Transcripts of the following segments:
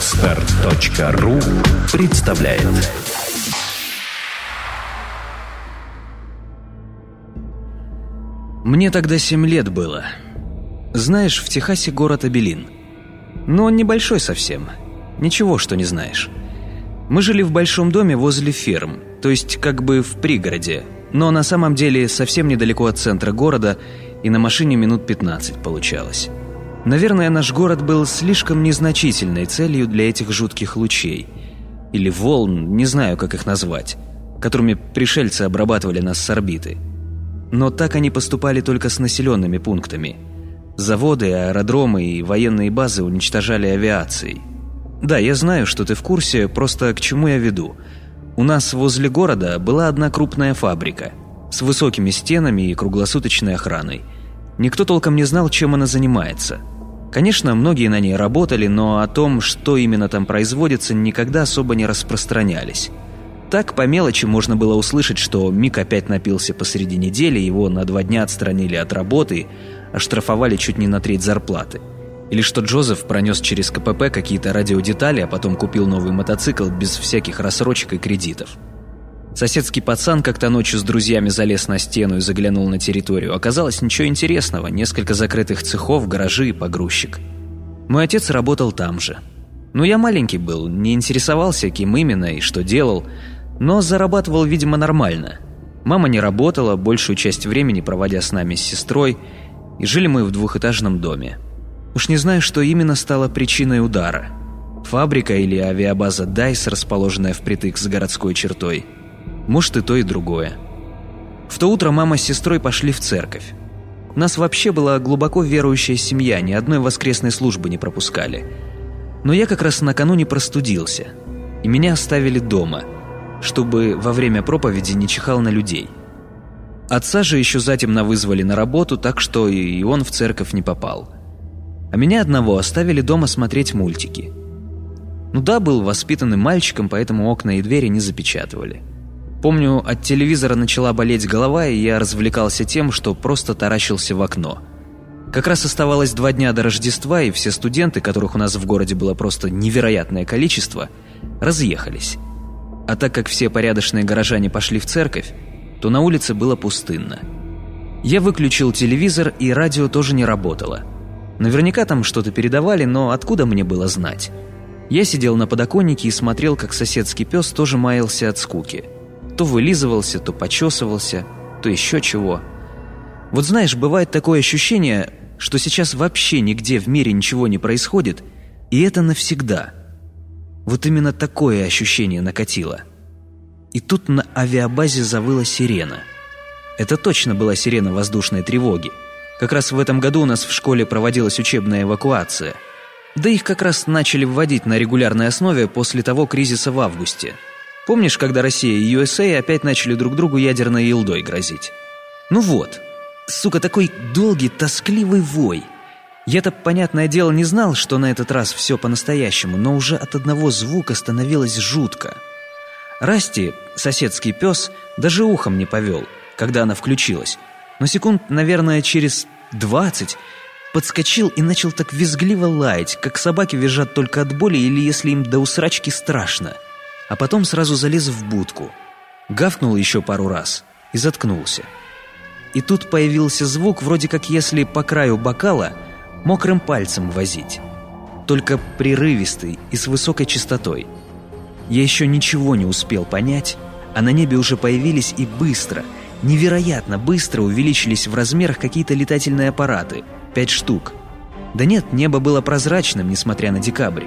Отстар.ру представляет Мне тогда семь лет было. Знаешь, в Техасе город Абелин. Но он небольшой совсем. Ничего, что не знаешь. Мы жили в большом доме возле ферм, то есть как бы в пригороде, но на самом деле совсем недалеко от центра города и на машине минут 15 получалось. Наверное, наш город был слишком незначительной целью для этих жутких лучей. Или волн, не знаю, как их назвать, которыми пришельцы обрабатывали нас с орбиты. Но так они поступали только с населенными пунктами. Заводы, аэродромы и военные базы уничтожали авиацией. Да, я знаю, что ты в курсе, просто к чему я веду. У нас возле города была одна крупная фабрика с высокими стенами и круглосуточной охраной. Никто толком не знал, чем она занимается – Конечно, многие на ней работали, но о том, что именно там производится, никогда особо не распространялись. Так, по мелочи можно было услышать, что Мик опять напился посреди недели, его на два дня отстранили от работы, оштрафовали чуть не на треть зарплаты. Или что Джозеф пронес через КПП какие-то радиодетали, а потом купил новый мотоцикл без всяких рассрочек и кредитов. Соседский пацан как-то ночью с друзьями залез на стену и заглянул на территорию. Оказалось, ничего интересного. Несколько закрытых цехов, гаражи и погрузчик. Мой отец работал там же. Ну, я маленький был, не интересовался, кем именно и что делал, но зарабатывал, видимо, нормально. Мама не работала, большую часть времени проводя с нами с сестрой, и жили мы в двухэтажном доме. Уж не знаю, что именно стало причиной удара. Фабрика или авиабаза «Дайс», расположенная впритык с городской чертой – может и то, и другое. В то утро мама с сестрой пошли в церковь. У нас вообще была глубоко верующая семья, ни одной воскресной службы не пропускали. Но я как раз накануне простудился, и меня оставили дома, чтобы во время проповеди не чихал на людей. Отца же еще затемно вызвали на работу, так что и он в церковь не попал. А меня одного оставили дома смотреть мультики. Ну да, был воспитанным мальчиком, поэтому окна и двери не запечатывали. Помню, от телевизора начала болеть голова, и я развлекался тем, что просто таращился в окно. Как раз оставалось два дня до Рождества, и все студенты, которых у нас в городе было просто невероятное количество, разъехались. А так как все порядочные горожане пошли в церковь, то на улице было пустынно. Я выключил телевизор, и радио тоже не работало. Наверняка там что-то передавали, но откуда мне было знать? Я сидел на подоконнике и смотрел, как соседский пес тоже маялся от скуки – то вылизывался, то почесывался, то еще чего. Вот знаешь, бывает такое ощущение, что сейчас вообще нигде в мире ничего не происходит, и это навсегда. Вот именно такое ощущение накатило. И тут на авиабазе завыла сирена. Это точно была сирена воздушной тревоги. Как раз в этом году у нас в школе проводилась учебная эвакуация. Да их как раз начали вводить на регулярной основе после того кризиса в августе – Помнишь, когда Россия и USA опять начали друг другу ядерной елдой грозить? Ну вот. Сука, такой долгий, тоскливый вой. Я-то, понятное дело, не знал, что на этот раз все по-настоящему, но уже от одного звука становилось жутко. Расти, соседский пес, даже ухом не повел, когда она включилась. Но секунд, наверное, через двадцать подскочил и начал так визгливо лаять, как собаки визжат только от боли или если им до усрачки страшно – а потом сразу залез в будку. Гавкнул еще пару раз и заткнулся. И тут появился звук, вроде как если по краю бокала мокрым пальцем возить. Только прерывистый и с высокой частотой. Я еще ничего не успел понять, а на небе уже появились и быстро, невероятно быстро увеличились в размерах какие-то летательные аппараты. Пять штук. Да нет, небо было прозрачным, несмотря на декабрь.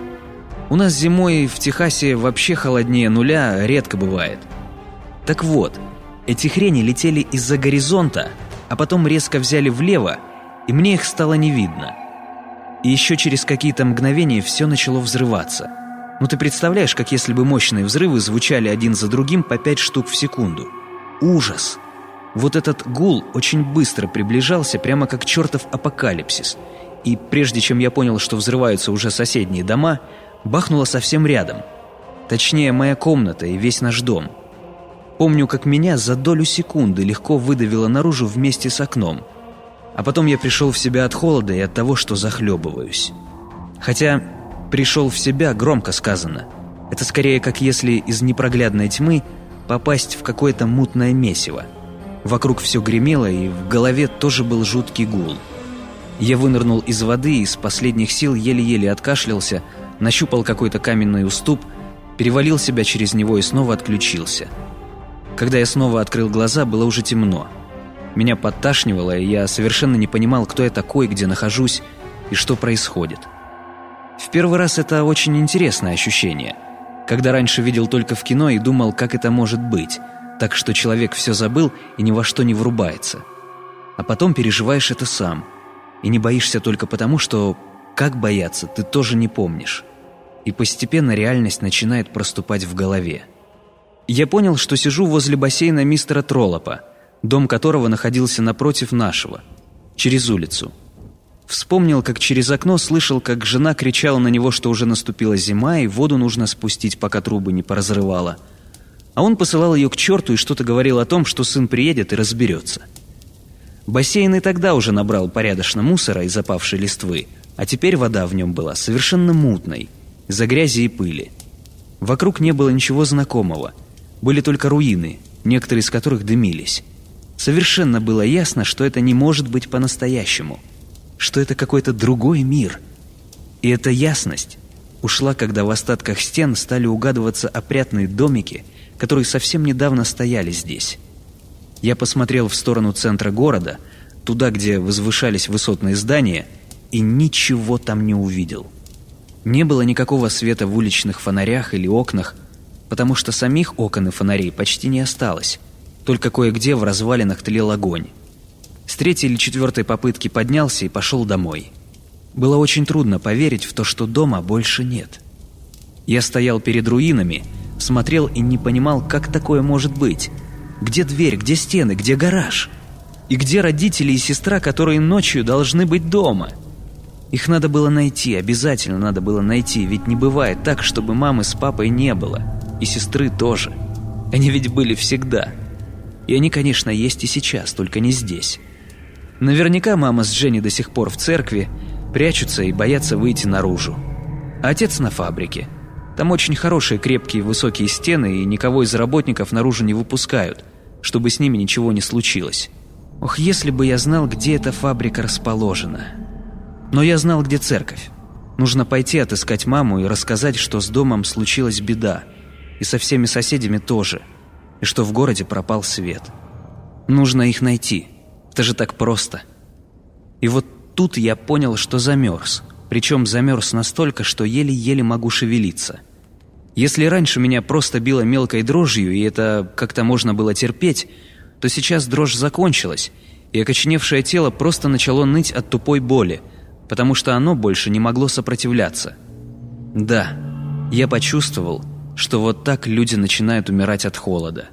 У нас зимой в Техасе вообще холоднее нуля редко бывает. Так вот, эти хрени летели из-за горизонта, а потом резко взяли влево, и мне их стало не видно. И еще через какие-то мгновения все начало взрываться. Ну ты представляешь, как если бы мощные взрывы звучали один за другим по пять штук в секунду. Ужас! Вот этот гул очень быстро приближался, прямо как чертов апокалипсис. И прежде чем я понял, что взрываются уже соседние дома, бахнуло совсем рядом. Точнее, моя комната и весь наш дом. Помню, как меня за долю секунды легко выдавило наружу вместе с окном. А потом я пришел в себя от холода и от того, что захлебываюсь. Хотя, пришел в себя, громко сказано. Это скорее как если из непроглядной тьмы попасть в какое-то мутное месиво. Вокруг все гремело, и в голове тоже был жуткий гул. Я вынырнул из воды и с последних сил еле-еле откашлялся, нащупал какой-то каменный уступ, перевалил себя через него и снова отключился. Когда я снова открыл глаза, было уже темно. Меня подташнивало, и я совершенно не понимал, кто я такой, где нахожусь и что происходит. В первый раз это очень интересное ощущение. Когда раньше видел только в кино и думал, как это может быть, так что человек все забыл и ни во что не врубается. А потом переживаешь это сам. И не боишься только потому, что как бояться, ты тоже не помнишь. И постепенно реальность начинает проступать в голове. Я понял, что сижу возле бассейна мистера Троллопа, дом которого находился напротив нашего, через улицу – Вспомнил, как через окно слышал, как жена кричала на него, что уже наступила зима, и воду нужно спустить, пока трубы не поразрывала. А он посылал ее к черту и что-то говорил о том, что сын приедет и разберется. Бассейн и тогда уже набрал порядочно мусора и запавшей листвы, а теперь вода в нем была совершенно мутной, из-за грязи и пыли. Вокруг не было ничего знакомого. Были только руины, некоторые из которых дымились. Совершенно было ясно, что это не может быть по-настоящему – что это какой-то другой мир. И эта ясность ушла, когда в остатках стен стали угадываться опрятные домики, которые совсем недавно стояли здесь. Я посмотрел в сторону центра города, туда, где возвышались высотные здания, и ничего там не увидел. Не было никакого света в уличных фонарях или окнах, потому что самих окон и фонарей почти не осталось, только кое-где в развалинах тлел огонь. С третьей или четвертой попытки поднялся и пошел домой. Было очень трудно поверить в то, что дома больше нет. Я стоял перед руинами, смотрел и не понимал, как такое может быть. Где дверь, где стены, где гараж? И где родители и сестра, которые ночью должны быть дома? Их надо было найти, обязательно надо было найти, ведь не бывает так, чтобы мамы с папой не было. И сестры тоже. Они ведь были всегда. И они, конечно, есть и сейчас, только не здесь. Наверняка мама с Женей до сих пор в церкви, прячутся и боятся выйти наружу. А отец на фабрике. Там очень хорошие крепкие высокие стены, и никого из работников наружу не выпускают, чтобы с ними ничего не случилось. Ох, если бы я знал, где эта фабрика расположена. Но я знал, где церковь. Нужно пойти отыскать маму и рассказать, что с домом случилась беда, и со всеми соседями тоже, и что в городе пропал свет. Нужно их найти. Это же так просто. И вот тут я понял, что замерз. Причем замерз настолько, что еле-еле могу шевелиться. Если раньше меня просто било мелкой дрожью, и это как-то можно было терпеть, то сейчас дрожь закончилась, и окоченевшее тело просто начало ныть от тупой боли, потому что оно больше не могло сопротивляться. Да, я почувствовал, что вот так люди начинают умирать от холода.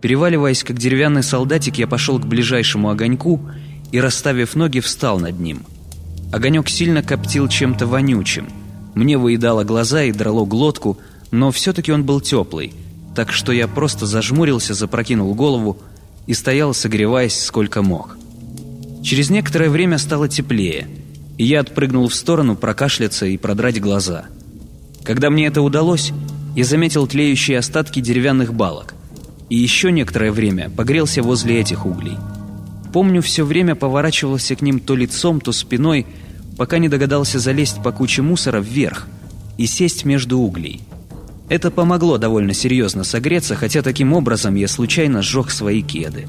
Переваливаясь, как деревянный солдатик, я пошел к ближайшему огоньку и, расставив ноги, встал над ним. Огонек сильно коптил чем-то вонючим. Мне выедало глаза и драло глотку, но все-таки он был теплый, так что я просто зажмурился, запрокинул голову и стоял, согреваясь сколько мог. Через некоторое время стало теплее, я отпрыгнул в сторону прокашляться и продрать глаза. Когда мне это удалось, я заметил тлеющие остатки деревянных балок и еще некоторое время погрелся возле этих углей. Помню, все время поворачивался к ним то лицом, то спиной, пока не догадался залезть по куче мусора вверх и сесть между углей. Это помогло довольно серьезно согреться, хотя таким образом я случайно сжег свои кеды.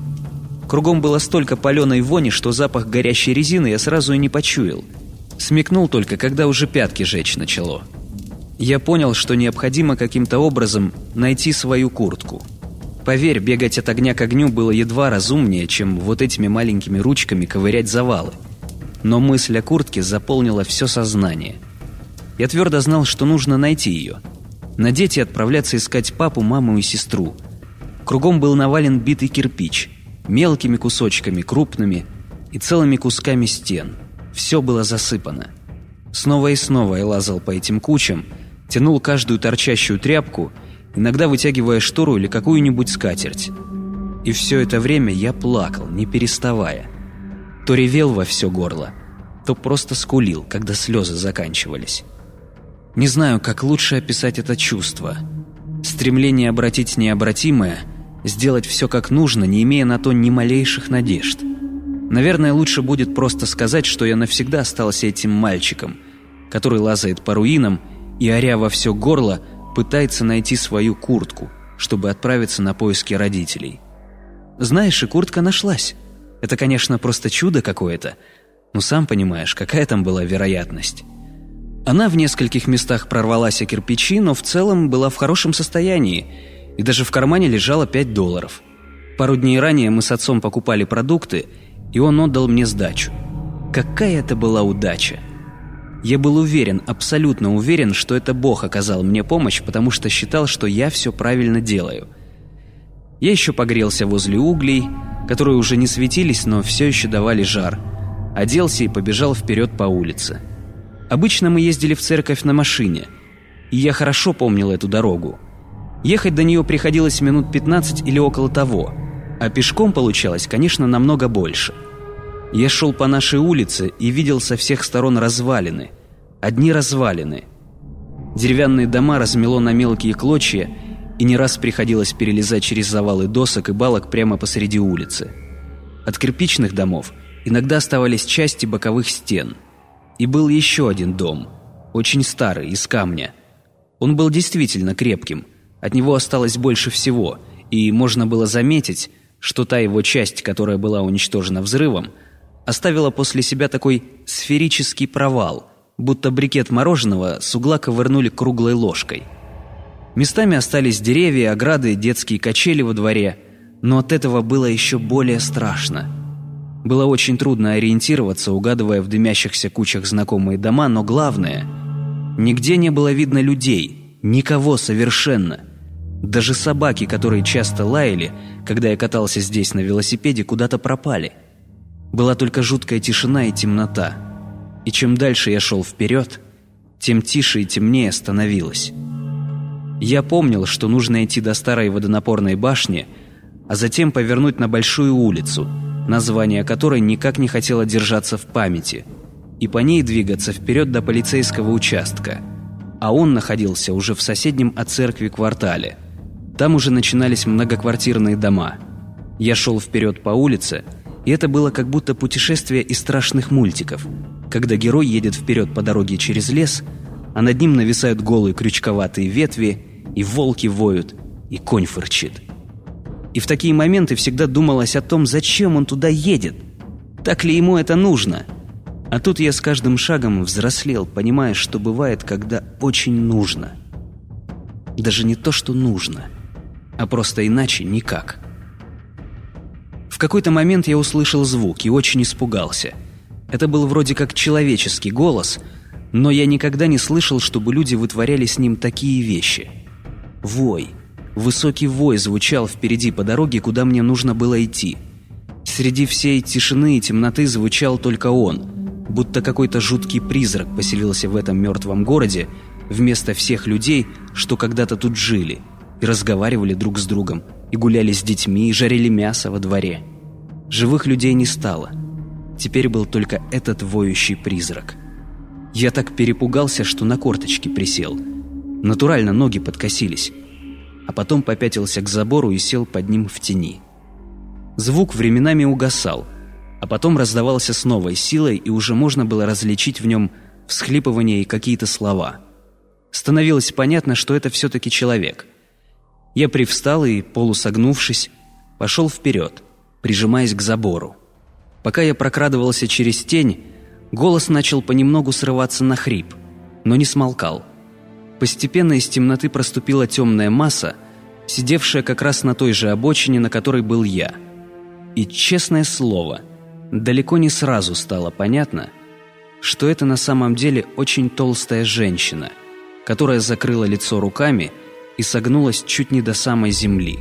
Кругом было столько паленой вони, что запах горящей резины я сразу и не почуял. Смекнул только, когда уже пятки жечь начало. Я понял, что необходимо каким-то образом найти свою куртку – Поверь, бегать от огня к огню было едва разумнее, чем вот этими маленькими ручками ковырять завалы. Но мысль о куртке заполнила все сознание. Я твердо знал, что нужно найти ее. Надеть и отправляться искать папу, маму и сестру. Кругом был навален битый кирпич. Мелкими кусочками, крупными и целыми кусками стен. Все было засыпано. Снова и снова я лазал по этим кучам, тянул каждую торчащую тряпку — иногда вытягивая штору или какую-нибудь скатерть. И все это время я плакал, не переставая. То ревел во все горло, то просто скулил, когда слезы заканчивались. Не знаю, как лучше описать это чувство. Стремление обратить необратимое, сделать все как нужно, не имея на то ни малейших надежд. Наверное, лучше будет просто сказать, что я навсегда остался этим мальчиком, который лазает по руинам и, оря во все горло, пытается найти свою куртку, чтобы отправиться на поиски родителей. Знаешь, и куртка нашлась. Это, конечно, просто чудо какое-то, но сам понимаешь, какая там была вероятность. Она в нескольких местах прорвалась о кирпичи, но в целом была в хорошем состоянии, и даже в кармане лежало 5 долларов. Пару дней ранее мы с отцом покупали продукты, и он отдал мне сдачу. Какая это была удача! Я был уверен, абсолютно уверен, что это Бог оказал мне помощь, потому что считал, что я все правильно делаю. Я еще погрелся возле углей, которые уже не светились, но все еще давали жар. Оделся и побежал вперед по улице. Обычно мы ездили в церковь на машине, и я хорошо помнил эту дорогу. Ехать до нее приходилось минут 15 или около того, а пешком получалось, конечно, намного больше – я шел по нашей улице и видел со всех сторон развалины. Одни развалины. Деревянные дома размело на мелкие клочья, и не раз приходилось перелезать через завалы досок и балок прямо посреди улицы. От кирпичных домов иногда оставались части боковых стен. И был еще один дом, очень старый, из камня. Он был действительно крепким, от него осталось больше всего, и можно было заметить, что та его часть, которая была уничтожена взрывом – оставила после себя такой сферический провал, будто брикет мороженого с угла ковырнули круглой ложкой. Местами остались деревья, ограды, детские качели во дворе, но от этого было еще более страшно. Было очень трудно ориентироваться, угадывая в дымящихся кучах знакомые дома, но главное – нигде не было видно людей, никого совершенно. Даже собаки, которые часто лаяли, когда я катался здесь на велосипеде, куда-то пропали – была только жуткая тишина и темнота. И чем дальше я шел вперед, тем тише и темнее становилось. Я помнил, что нужно идти до старой водонапорной башни, а затем повернуть на большую улицу, название которой никак не хотело держаться в памяти, и по ней двигаться вперед до полицейского участка. А он находился уже в соседнем от церкви квартале. Там уже начинались многоквартирные дома. Я шел вперед по улице – и это было как будто путешествие из страшных мультиков, когда герой едет вперед по дороге через лес, а над ним нависают голые крючковатые ветви, и волки воют, и конь фырчит. И в такие моменты всегда думалось о том, зачем он туда едет, так ли ему это нужно. А тут я с каждым шагом взрослел, понимая, что бывает, когда очень нужно. Даже не то, что нужно, а просто иначе никак. В какой-то момент я услышал звук и очень испугался. Это был вроде как человеческий голос, но я никогда не слышал, чтобы люди вытворяли с ним такие вещи. Вой. Высокий вой звучал впереди по дороге, куда мне нужно было идти. Среди всей тишины и темноты звучал только он, будто какой-то жуткий призрак поселился в этом мертвом городе вместо всех людей, что когда-то тут жили, и разговаривали друг с другом, и гуляли с детьми, и жарили мясо во дворе. Живых людей не стало. Теперь был только этот воющий призрак. Я так перепугался, что на корточки присел. Натурально ноги подкосились. А потом попятился к забору и сел под ним в тени. Звук временами угасал, а потом раздавался с новой силой, и уже можно было различить в нем всхлипывания и какие-то слова. Становилось понятно, что это все-таки человек – я привстал и, полусогнувшись, пошел вперед, прижимаясь к забору. Пока я прокрадывался через тень, голос начал понемногу срываться на хрип, но не смолкал. Постепенно из темноты проступила темная масса, сидевшая как раз на той же обочине, на которой был я. И, честное слово, далеко не сразу стало понятно, что это на самом деле очень толстая женщина, которая закрыла лицо руками – и согнулась чуть не до самой земли.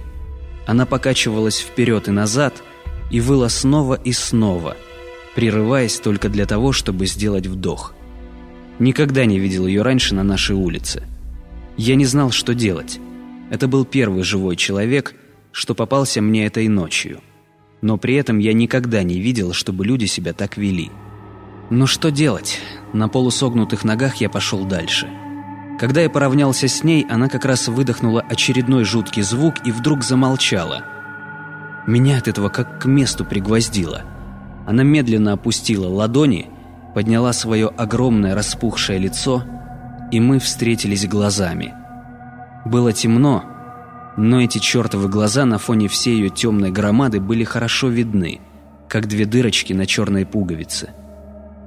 Она покачивалась вперед и назад и выла снова и снова, прерываясь только для того, чтобы сделать вдох. Никогда не видел ее раньше на нашей улице. Я не знал, что делать. Это был первый живой человек, что попался мне этой ночью. Но при этом я никогда не видел, чтобы люди себя так вели. Но что делать? На полусогнутых ногах я пошел дальше. Когда я поравнялся с ней, она как раз выдохнула очередной жуткий звук и вдруг замолчала. Меня от этого как к месту пригвоздило. Она медленно опустила ладони, подняла свое огромное распухшее лицо, и мы встретились глазами. Было темно, но эти чертовы глаза на фоне всей ее темной громады были хорошо видны, как две дырочки на черной пуговице.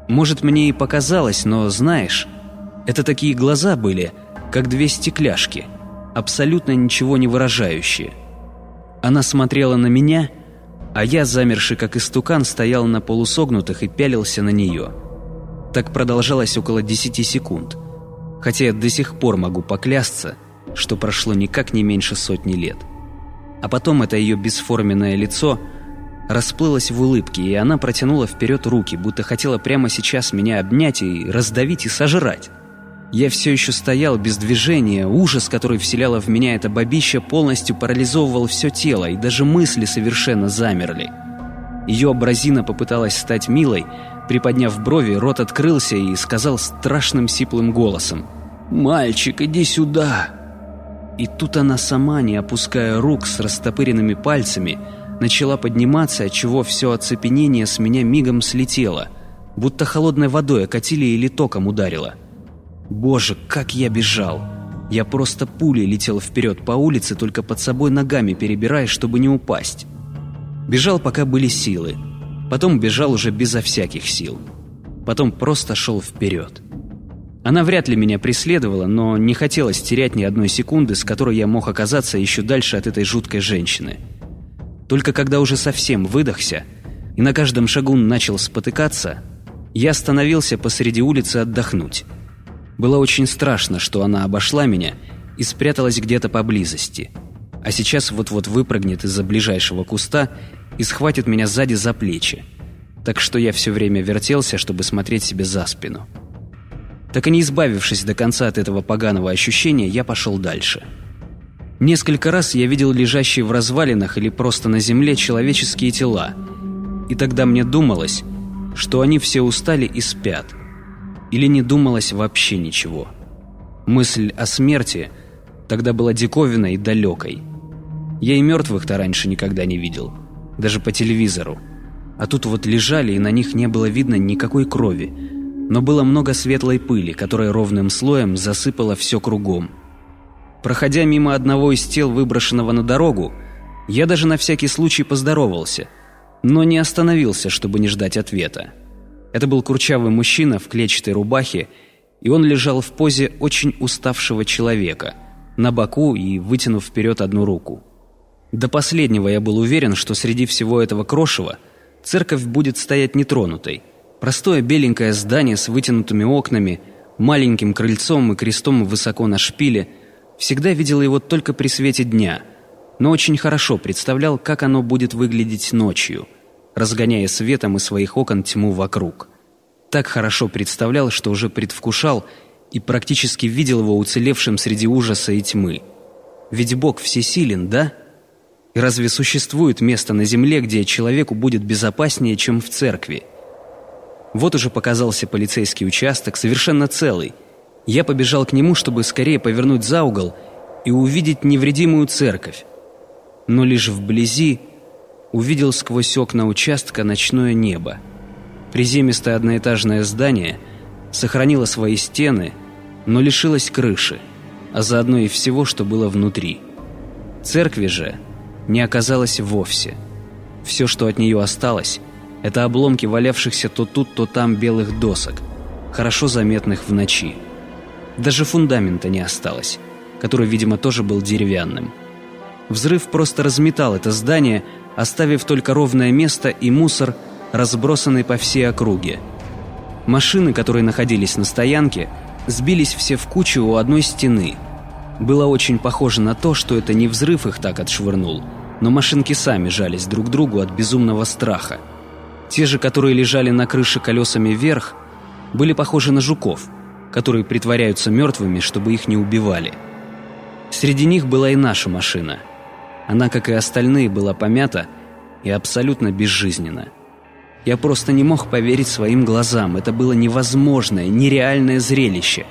Может, мне и показалось, но знаешь, это такие глаза были, как две стекляшки, абсолютно ничего не выражающие. Она смотрела на меня, а я, замерший как истукан, стоял на полусогнутых и пялился на нее. Так продолжалось около десяти секунд, хотя я до сих пор могу поклясться, что прошло никак не меньше сотни лет. А потом это ее бесформенное лицо расплылось в улыбке, и она протянула вперед руки, будто хотела прямо сейчас меня обнять и раздавить и сожрать. Я все еще стоял без движения, ужас, который вселяло в меня это бабище, полностью парализовывал все тело, и даже мысли совершенно замерли. Ее абразина попыталась стать милой, приподняв брови, рот открылся и сказал страшным сиплым голосом «Мальчик, иди сюда!» И тут она сама, не опуская рук с растопыренными пальцами, начала подниматься, отчего все оцепенение с меня мигом слетело, будто холодной водой окатили или током ударило. Боже, как я бежал! Я просто пулей летел вперед по улице, только под собой ногами перебирая, чтобы не упасть. Бежал, пока были силы. Потом бежал уже безо всяких сил. Потом просто шел вперед. Она вряд ли меня преследовала, но не хотелось терять ни одной секунды, с которой я мог оказаться еще дальше от этой жуткой женщины. Только когда уже совсем выдохся и на каждом шагу начал спотыкаться, я остановился посреди улицы отдохнуть. Было очень страшно, что она обошла меня и спряталась где-то поблизости. А сейчас вот-вот выпрыгнет из-за ближайшего куста и схватит меня сзади за плечи. Так что я все время вертелся, чтобы смотреть себе за спину. Так и не избавившись до конца от этого поганого ощущения, я пошел дальше. Несколько раз я видел лежащие в развалинах или просто на земле человеческие тела. И тогда мне думалось, что они все устали и спят – или не думалось вообще ничего. Мысль о смерти тогда была диковинной и далекой. Я и мертвых-то раньше никогда не видел, даже по телевизору. А тут вот лежали, и на них не было видно никакой крови, но было много светлой пыли, которая ровным слоем засыпала все кругом. Проходя мимо одного из тел, выброшенного на дорогу, я даже на всякий случай поздоровался, но не остановился, чтобы не ждать ответа. Это был курчавый мужчина в клетчатой рубахе, и он лежал в позе очень уставшего человека, на боку и вытянув вперед одну руку. До последнего я был уверен, что среди всего этого крошева церковь будет стоять нетронутой. Простое беленькое здание с вытянутыми окнами, маленьким крыльцом и крестом высоко на шпиле. Всегда видел его только при свете дня, но очень хорошо представлял, как оно будет выглядеть ночью – разгоняя светом из своих окон тьму вокруг. Так хорошо представлял, что уже предвкушал и практически видел его уцелевшим среди ужаса и тьмы. Ведь Бог всесилен, да? И разве существует место на земле, где человеку будет безопаснее, чем в церкви? Вот уже показался полицейский участок, совершенно целый. Я побежал к нему, чтобы скорее повернуть за угол и увидеть невредимую церковь. Но лишь вблизи увидел сквозь окна участка ночное небо. Приземистое одноэтажное здание сохранило свои стены, но лишилось крыши, а заодно и всего, что было внутри. Церкви же не оказалось вовсе. Все, что от нее осталось, это обломки валявшихся то тут, то там белых досок, хорошо заметных в ночи. Даже фундамента не осталось, который, видимо, тоже был деревянным. Взрыв просто разметал это здание, оставив только ровное место и мусор, разбросанный по всей округе. Машины, которые находились на стоянке, сбились все в кучу у одной стены. Было очень похоже на то, что это не взрыв их так отшвырнул, но машинки сами жались друг к другу от безумного страха. Те же, которые лежали на крыше колесами вверх, были похожи на жуков, которые притворяются мертвыми, чтобы их не убивали. Среди них была и наша машина – она, как и остальные, была помята и абсолютно безжизненна. Я просто не мог поверить своим глазам. Это было невозможное, нереальное зрелище.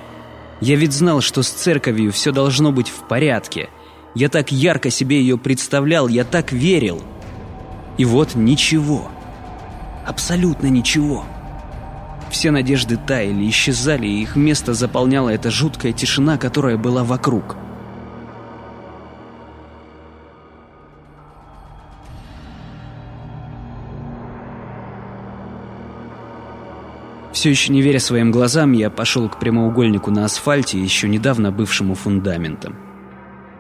Я ведь знал, что с церковью все должно быть в порядке. Я так ярко себе ее представлял, я так верил. И вот ничего. Абсолютно ничего. Все надежды таяли, исчезали, и их место заполняла эта жуткая тишина, которая была вокруг. Все еще не веря своим глазам, я пошел к прямоугольнику на асфальте, еще недавно бывшему фундаментом.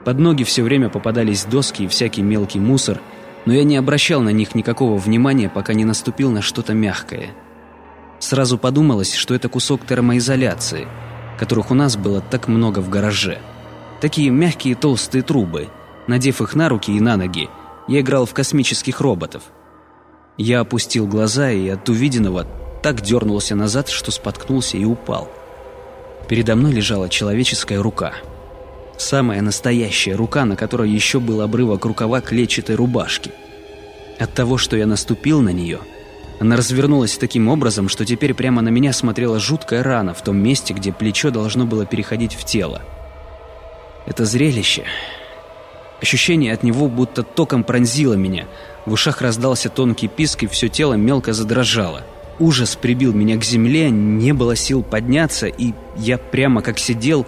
Под ноги все время попадались доски и всякий мелкий мусор, но я не обращал на них никакого внимания, пока не наступил на что-то мягкое. Сразу подумалось, что это кусок термоизоляции, которых у нас было так много в гараже. Такие мягкие толстые трубы. Надев их на руки и на ноги, я играл в космических роботов. Я опустил глаза и от увиденного так дернулся назад, что споткнулся и упал. Передо мной лежала человеческая рука. Самая настоящая рука, на которой еще был обрывок рукава клетчатой рубашки. От того, что я наступил на нее, она развернулась таким образом, что теперь прямо на меня смотрела жуткая рана в том месте, где плечо должно было переходить в тело. Это зрелище... Ощущение от него будто током пронзило меня. В ушах раздался тонкий писк, и все тело мелко задрожало. Ужас прибил меня к земле, не было сил подняться, и я прямо как сидел,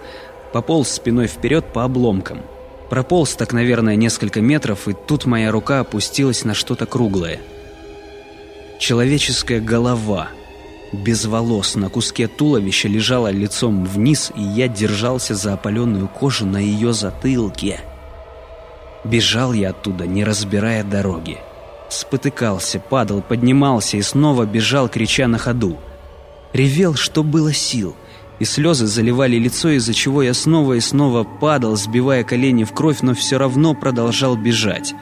пополз спиной вперед по обломкам. Прополз так, наверное, несколько метров, и тут моя рука опустилась на что-то круглое. Человеческая голова, без волос, на куске туловища лежала лицом вниз, и я держался за опаленную кожу на ее затылке. Бежал я оттуда, не разбирая дороги. Спотыкался, падал, поднимался и снова бежал, крича на ходу. Ревел, что было сил, и слезы заливали лицо, из-за чего я снова и снова падал, сбивая колени в кровь, но все равно продолжал бежать.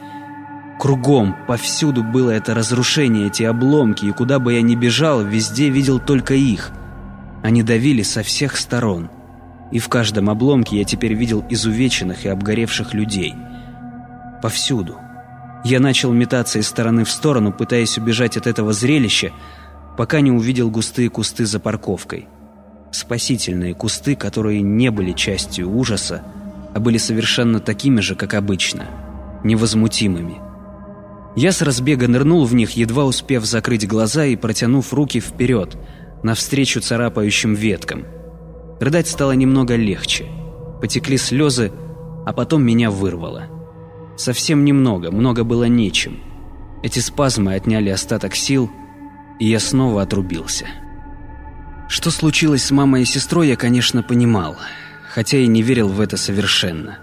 Кругом, повсюду было это разрушение, эти обломки, и куда бы я ни бежал, везде видел только их. Они давили со всех сторон. И в каждом обломке я теперь видел изувеченных и обгоревших людей. Повсюду. Я начал метаться из стороны в сторону, пытаясь убежать от этого зрелища, пока не увидел густые кусты за парковкой. Спасительные кусты, которые не были частью ужаса, а были совершенно такими же, как обычно, невозмутимыми. Я с разбега нырнул в них, едва успев закрыть глаза и протянув руки вперед, навстречу царапающим веткам. Рыдать стало немного легче. Потекли слезы, а потом меня вырвало. Совсем немного, много было нечем. Эти спазмы отняли остаток сил, и я снова отрубился. Что случилось с мамой и сестрой, я, конечно, понимал, хотя и не верил в это совершенно.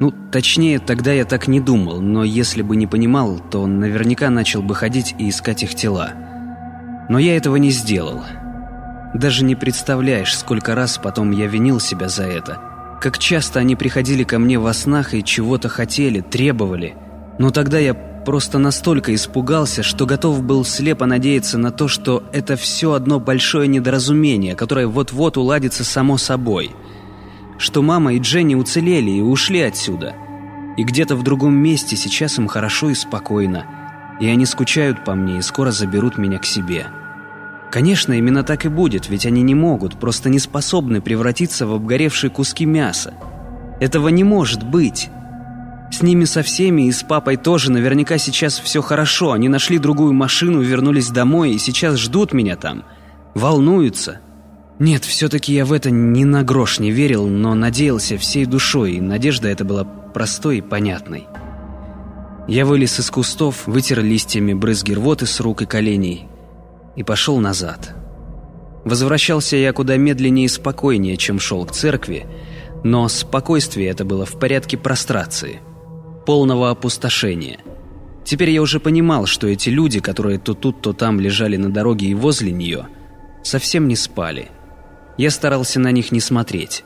Ну, точнее, тогда я так не думал, но если бы не понимал, то наверняка начал бы ходить и искать их тела. Но я этого не сделал. Даже не представляешь, сколько раз потом я винил себя за это – как часто они приходили ко мне во снах и чего-то хотели, требовали. Но тогда я просто настолько испугался, что готов был слепо надеяться на то, что это все одно большое недоразумение, которое вот-вот уладится само собой. Что мама и Дженни уцелели и ушли отсюда. И где-то в другом месте сейчас им хорошо и спокойно. И они скучают по мне и скоро заберут меня к себе. Конечно, именно так и будет, ведь они не могут, просто не способны превратиться в обгоревшие куски мяса. Этого не может быть. С ними со всеми и с папой тоже наверняка сейчас все хорошо. Они нашли другую машину, вернулись домой и сейчас ждут меня там. Волнуются. Нет, все-таки я в это ни на грош не верил, но надеялся всей душой, и надежда эта была простой и понятной. Я вылез из кустов, вытер листьями брызги рвоты с рук и коленей, и пошел назад. Возвращался я куда медленнее и спокойнее, чем шел к церкви, но спокойствие это было в порядке прострации, полного опустошения. Теперь я уже понимал, что эти люди, которые то тут, то там лежали на дороге и возле нее, совсем не спали. Я старался на них не смотреть.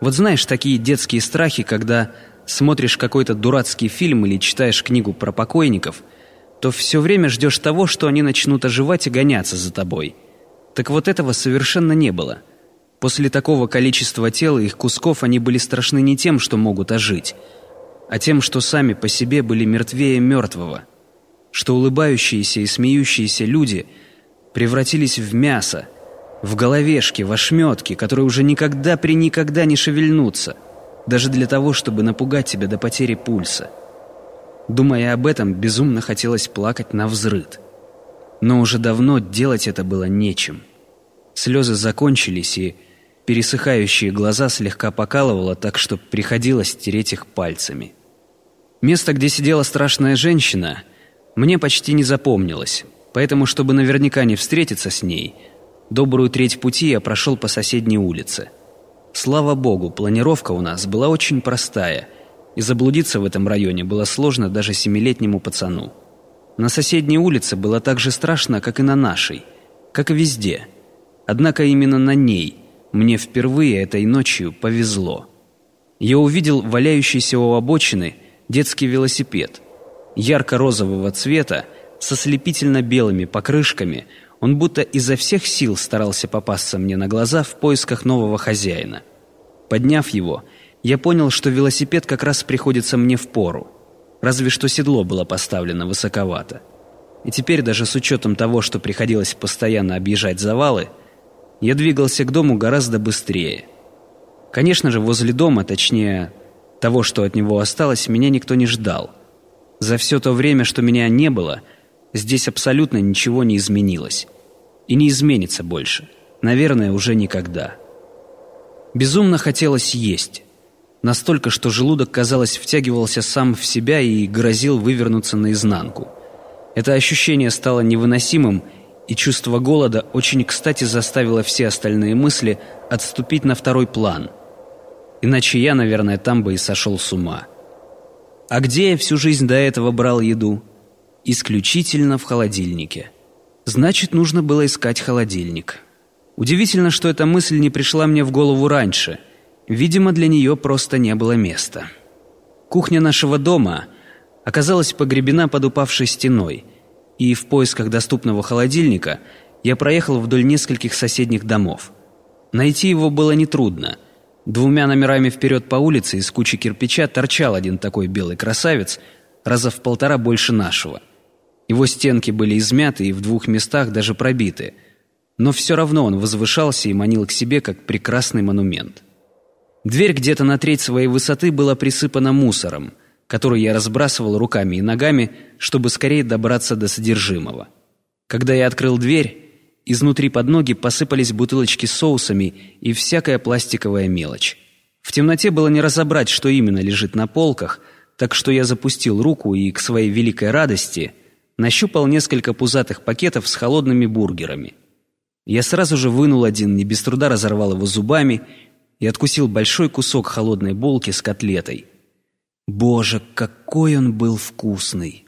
Вот знаешь, такие детские страхи, когда смотришь какой-то дурацкий фильм или читаешь книгу про покойников – то все время ждешь того, что они начнут оживать и гоняться за тобой. Так вот этого совершенно не было. После такого количества тел и их кусков они были страшны не тем, что могут ожить, а тем, что сами по себе были мертвее мертвого, что улыбающиеся и смеющиеся люди превратились в мясо, В головешке, в ошметке, которые уже никогда при никогда не шевельнутся, даже для того, чтобы напугать тебя до потери пульса. Думая об этом, безумно хотелось плакать на взрыд. Но уже давно делать это было нечем. Слезы закончились, и пересыхающие глаза слегка покалывало, так что приходилось тереть их пальцами. Место, где сидела страшная женщина, мне почти не запомнилось, поэтому, чтобы наверняка не встретиться с ней, добрую треть пути я прошел по соседней улице. Слава богу, планировка у нас была очень простая, и заблудиться в этом районе было сложно даже семилетнему пацану. На соседней улице было так же страшно, как и на нашей, как и везде. Однако именно на ней мне впервые этой ночью повезло. Я увидел валяющийся у обочины детский велосипед. Ярко-розового цвета, со слепительно-белыми покрышками, он будто изо всех сил старался попасться мне на глаза в поисках нового хозяина. Подняв его, я понял, что велосипед как раз приходится мне в пору. Разве что седло было поставлено высоковато. И теперь даже с учетом того, что приходилось постоянно объезжать завалы, я двигался к дому гораздо быстрее. Конечно же, возле дома, точнее, того, что от него осталось, меня никто не ждал. За все то время, что меня не было, здесь абсолютно ничего не изменилось. И не изменится больше. Наверное, уже никогда. Безумно хотелось есть. Настолько, что желудок, казалось, втягивался сам в себя и грозил вывернуться наизнанку. Это ощущение стало невыносимым, и чувство голода очень кстати заставило все остальные мысли отступить на второй план – Иначе я, наверное, там бы и сошел с ума. А где я всю жизнь до этого брал еду? Исключительно в холодильнике. Значит, нужно было искать холодильник. Удивительно, что эта мысль не пришла мне в голову раньше. Видимо, для нее просто не было места. Кухня нашего дома оказалась погребена под упавшей стеной, и в поисках доступного холодильника я проехал вдоль нескольких соседних домов. Найти его было нетрудно – Двумя номерами вперед по улице из кучи кирпича торчал один такой белый красавец, раза в полтора больше нашего. Его стенки были измяты и в двух местах даже пробиты, но все равно он возвышался и манил к себе, как прекрасный монумент. Дверь где-то на треть своей высоты была присыпана мусором, который я разбрасывал руками и ногами, чтобы скорее добраться до содержимого. Когда я открыл дверь, Изнутри под ноги посыпались бутылочки с соусами и всякая пластиковая мелочь. В темноте было не разобрать, что именно лежит на полках, так что я запустил руку и, к своей великой радости, нащупал несколько пузатых пакетов с холодными бургерами. Я сразу же вынул один, не без труда разорвал его зубами и откусил большой кусок холодной булки с котлетой. Боже, какой он был вкусный!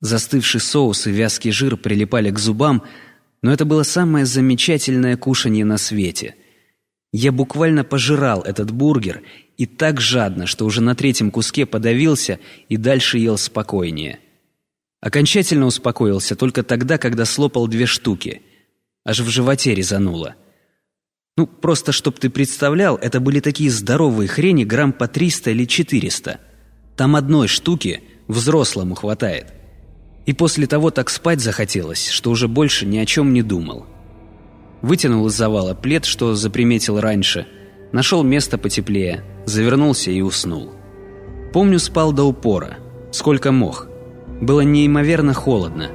Застывший соус и вязкий жир прилипали к зубам, но это было самое замечательное кушанье на свете. Я буквально пожирал этот бургер и так жадно, что уже на третьем куске подавился и дальше ел спокойнее. Окончательно успокоился только тогда, когда слопал две штуки. Аж в животе резануло. Ну, просто чтоб ты представлял, это были такие здоровые хрени грамм по 300 или 400. Там одной штуки взрослому хватает. И после того так спать захотелось, что уже больше ни о чем не думал. Вытянул из завала плед, что заприметил раньше, нашел место потеплее, завернулся и уснул. Помню, спал до упора, сколько мог. Было неимоверно холодно.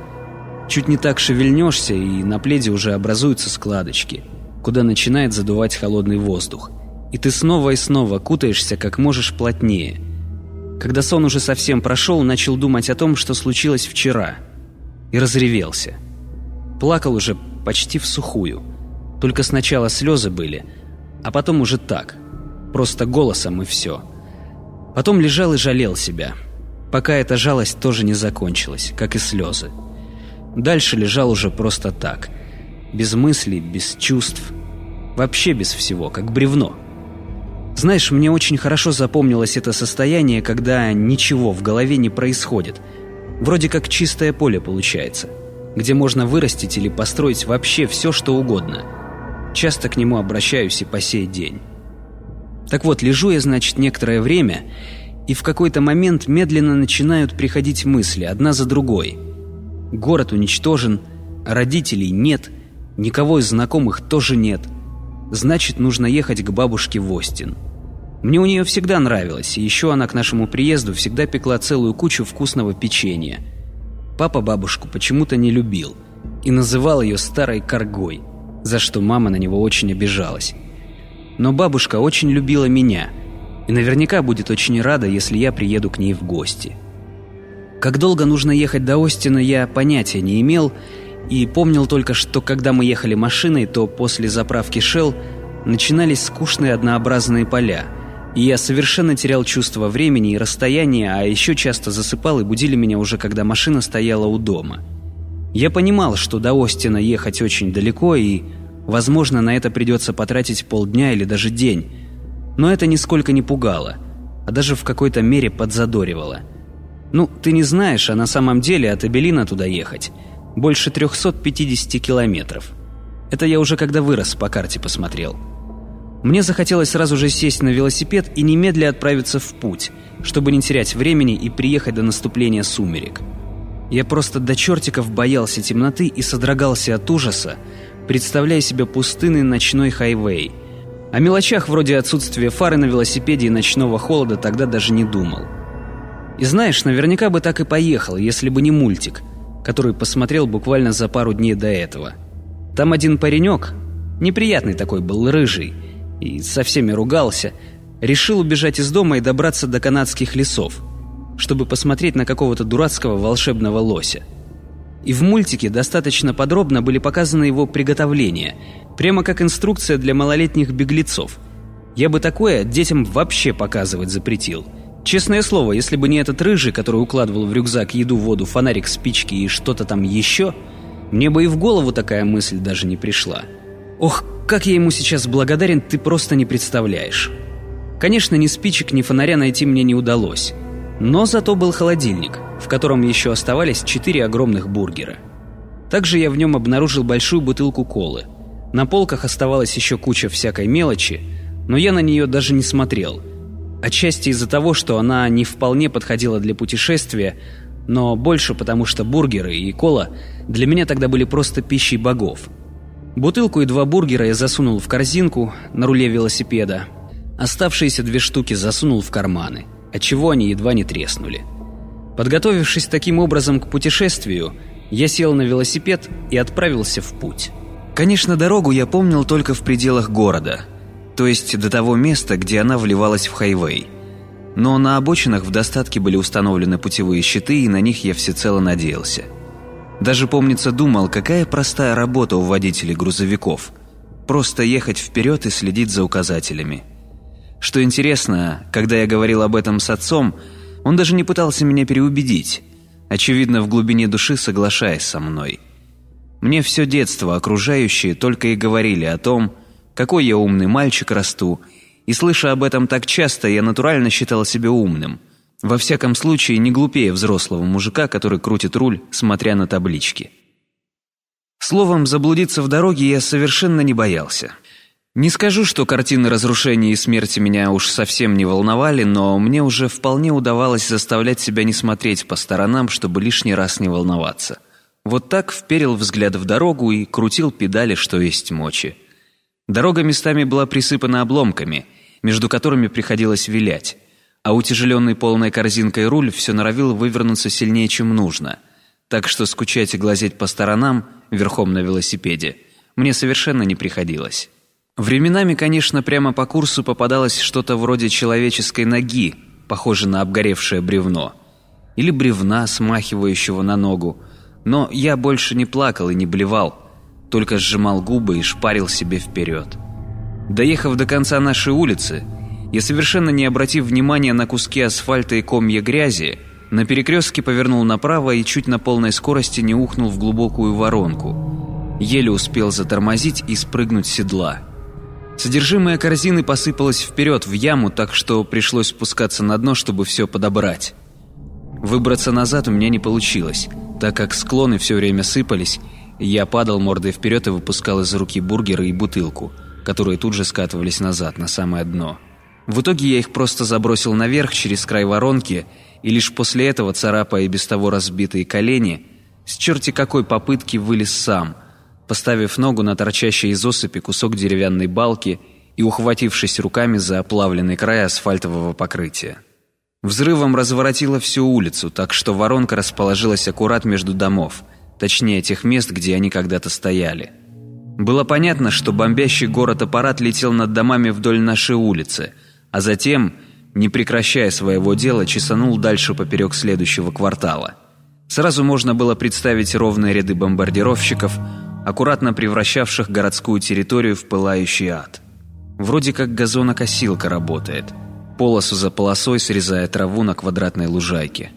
Чуть не так шевельнешься, и на пледе уже образуются складочки, куда начинает задувать холодный воздух. И ты снова и снова кутаешься как можешь плотнее – когда сон уже совсем прошел, начал думать о том, что случилось вчера. И разревелся. Плакал уже почти в сухую. Только сначала слезы были, а потом уже так. Просто голосом и все. Потом лежал и жалел себя. Пока эта жалость тоже не закончилась, как и слезы. Дальше лежал уже просто так. Без мыслей, без чувств. Вообще без всего, как бревно. Знаешь, мне очень хорошо запомнилось это состояние, когда ничего в голове не происходит. Вроде как чистое поле получается, где можно вырастить или построить вообще все, что угодно. Часто к нему обращаюсь и по сей день. Так вот, лежу я, значит, некоторое время, и в какой-то момент медленно начинают приходить мысли, одна за другой. Город уничтожен, родителей нет, Никого из знакомых тоже нет. Значит, нужно ехать к бабушке в Остин. Мне у нее всегда нравилось, и еще она к нашему приезду всегда пекла целую кучу вкусного печенья. Папа бабушку почему-то не любил и называл ее старой коргой, за что мама на него очень обижалась. Но бабушка очень любила меня и наверняка будет очень рада, если я приеду к ней в гости. Как долго нужно ехать до Остина, я понятия не имел, и помнил только, что когда мы ехали машиной, то после заправки Shell начинались скучные однообразные поля, и я совершенно терял чувство времени и расстояния, а еще часто засыпал и будили меня уже, когда машина стояла у дома. Я понимал, что до Остина ехать очень далеко, и, возможно, на это придется потратить полдня или даже день, но это нисколько не пугало, а даже в какой-то мере подзадоривало. Ну, ты не знаешь, а на самом деле от Эбелина туда ехать – больше 350 километров. Это я уже когда вырос по карте посмотрел. Мне захотелось сразу же сесть на велосипед и немедля отправиться в путь, чтобы не терять времени и приехать до наступления сумерек. Я просто до чертиков боялся темноты и содрогался от ужаса, представляя себе пустынный ночной хайвей. О мелочах вроде отсутствия фары на велосипеде и ночного холода тогда даже не думал. И знаешь, наверняка бы так и поехал, если бы не мультик – который посмотрел буквально за пару дней до этого. Там один паренек, неприятный такой был, рыжий, и со всеми ругался, решил убежать из дома и добраться до канадских лесов, чтобы посмотреть на какого-то дурацкого волшебного лося. И в мультике достаточно подробно были показаны его приготовления, прямо как инструкция для малолетних беглецов. Я бы такое детям вообще показывать запретил – Честное слово, если бы не этот рыжий, который укладывал в рюкзак еду, воду, фонарик, спички и что-то там еще, мне бы и в голову такая мысль даже не пришла. Ох, как я ему сейчас благодарен, ты просто не представляешь. Конечно, ни спичек, ни фонаря найти мне не удалось. Но зато был холодильник, в котором еще оставались четыре огромных бургера. Также я в нем обнаружил большую бутылку колы. На полках оставалась еще куча всякой мелочи, но я на нее даже не смотрел – Отчасти из-за того, что она не вполне подходила для путешествия, но больше потому, что бургеры и кола для меня тогда были просто пищей богов. Бутылку и два бургера я засунул в корзинку на руле велосипеда. Оставшиеся две штуки засунул в карманы, отчего они едва не треснули. Подготовившись таким образом к путешествию, я сел на велосипед и отправился в путь. Конечно, дорогу я помнил только в пределах города – то есть до того места, где она вливалась в хайвей. Но на обочинах в достатке были установлены путевые щиты, и на них я всецело надеялся. Даже, помнится, думал, какая простая работа у водителей грузовиков. Просто ехать вперед и следить за указателями. Что интересно, когда я говорил об этом с отцом, он даже не пытался меня переубедить, очевидно, в глубине души соглашаясь со мной. Мне все детство окружающие только и говорили о том, какой я умный мальчик расту, и слыша об этом так часто, я натурально считал себя умным. Во всяком случае, не глупее взрослого мужика, который крутит руль, смотря на таблички. Словом, заблудиться в дороге я совершенно не боялся. Не скажу, что картины разрушения и смерти меня уж совсем не волновали, но мне уже вполне удавалось заставлять себя не смотреть по сторонам, чтобы лишний раз не волноваться. Вот так вперил взгляд в дорогу и крутил педали, что есть мочи. Дорога местами была присыпана обломками, между которыми приходилось вилять, а утяжеленный полной корзинкой руль все норовил вывернуться сильнее, чем нужно. Так что скучать и глазеть по сторонам, верхом на велосипеде, мне совершенно не приходилось. Временами, конечно, прямо по курсу попадалось что-то вроде человеческой ноги, похожее на обгоревшее бревно. Или бревна, смахивающего на ногу. Но я больше не плакал и не блевал – только сжимал губы и шпарил себе вперед. Доехав до конца нашей улицы, я совершенно не обратив внимания на куски асфальта и комья грязи, на перекрестке повернул направо и чуть на полной скорости не ухнул в глубокую воронку. Еле успел затормозить и спрыгнуть с седла. Содержимое корзины посыпалось вперед в яму, так что пришлось спускаться на дно, чтобы все подобрать. Выбраться назад у меня не получилось, так как склоны все время сыпались, я падал мордой вперед и выпускал из руки бургеры и бутылку, которые тут же скатывались назад, на самое дно. В итоге я их просто забросил наверх через край воронки, и лишь после этого, царапая и без того разбитые колени, с черти какой попытки вылез сам, поставив ногу на торчащий из осыпи кусок деревянной балки и ухватившись руками за оплавленный край асфальтового покрытия. Взрывом разворотило всю улицу, так что воронка расположилась аккурат между домов, точнее тех мест, где они когда-то стояли. Было понятно, что бомбящий город-аппарат летел над домами вдоль нашей улицы, а затем, не прекращая своего дела, чесанул дальше поперек следующего квартала. Сразу можно было представить ровные ряды бомбардировщиков, аккуратно превращавших городскую территорию в пылающий ад. Вроде как газонокосилка работает, полосу за полосой срезая траву на квадратной лужайке.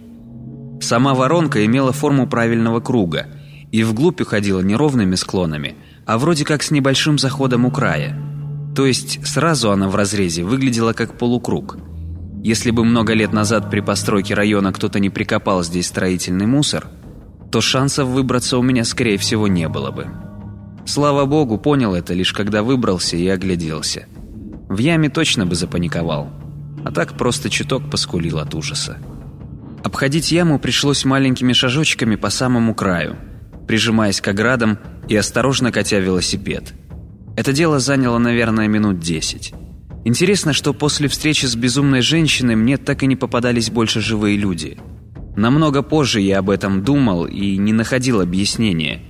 Сама воронка имела форму правильного круга и вглубь уходила не ровными склонами, а вроде как с небольшим заходом у края. То есть сразу она в разрезе выглядела как полукруг. Если бы много лет назад при постройке района кто-то не прикопал здесь строительный мусор – то шансов выбраться у меня, скорее всего, не было бы. Слава богу, понял это лишь когда выбрался и огляделся. В яме точно бы запаниковал, а так просто чуток поскулил от ужаса. Обходить яму пришлось маленькими шажочками по самому краю, прижимаясь к оградам и осторожно катя велосипед. Это дело заняло, наверное, минут десять. Интересно, что после встречи с безумной женщиной мне так и не попадались больше живые люди – Намного позже я об этом думал и не находил объяснения.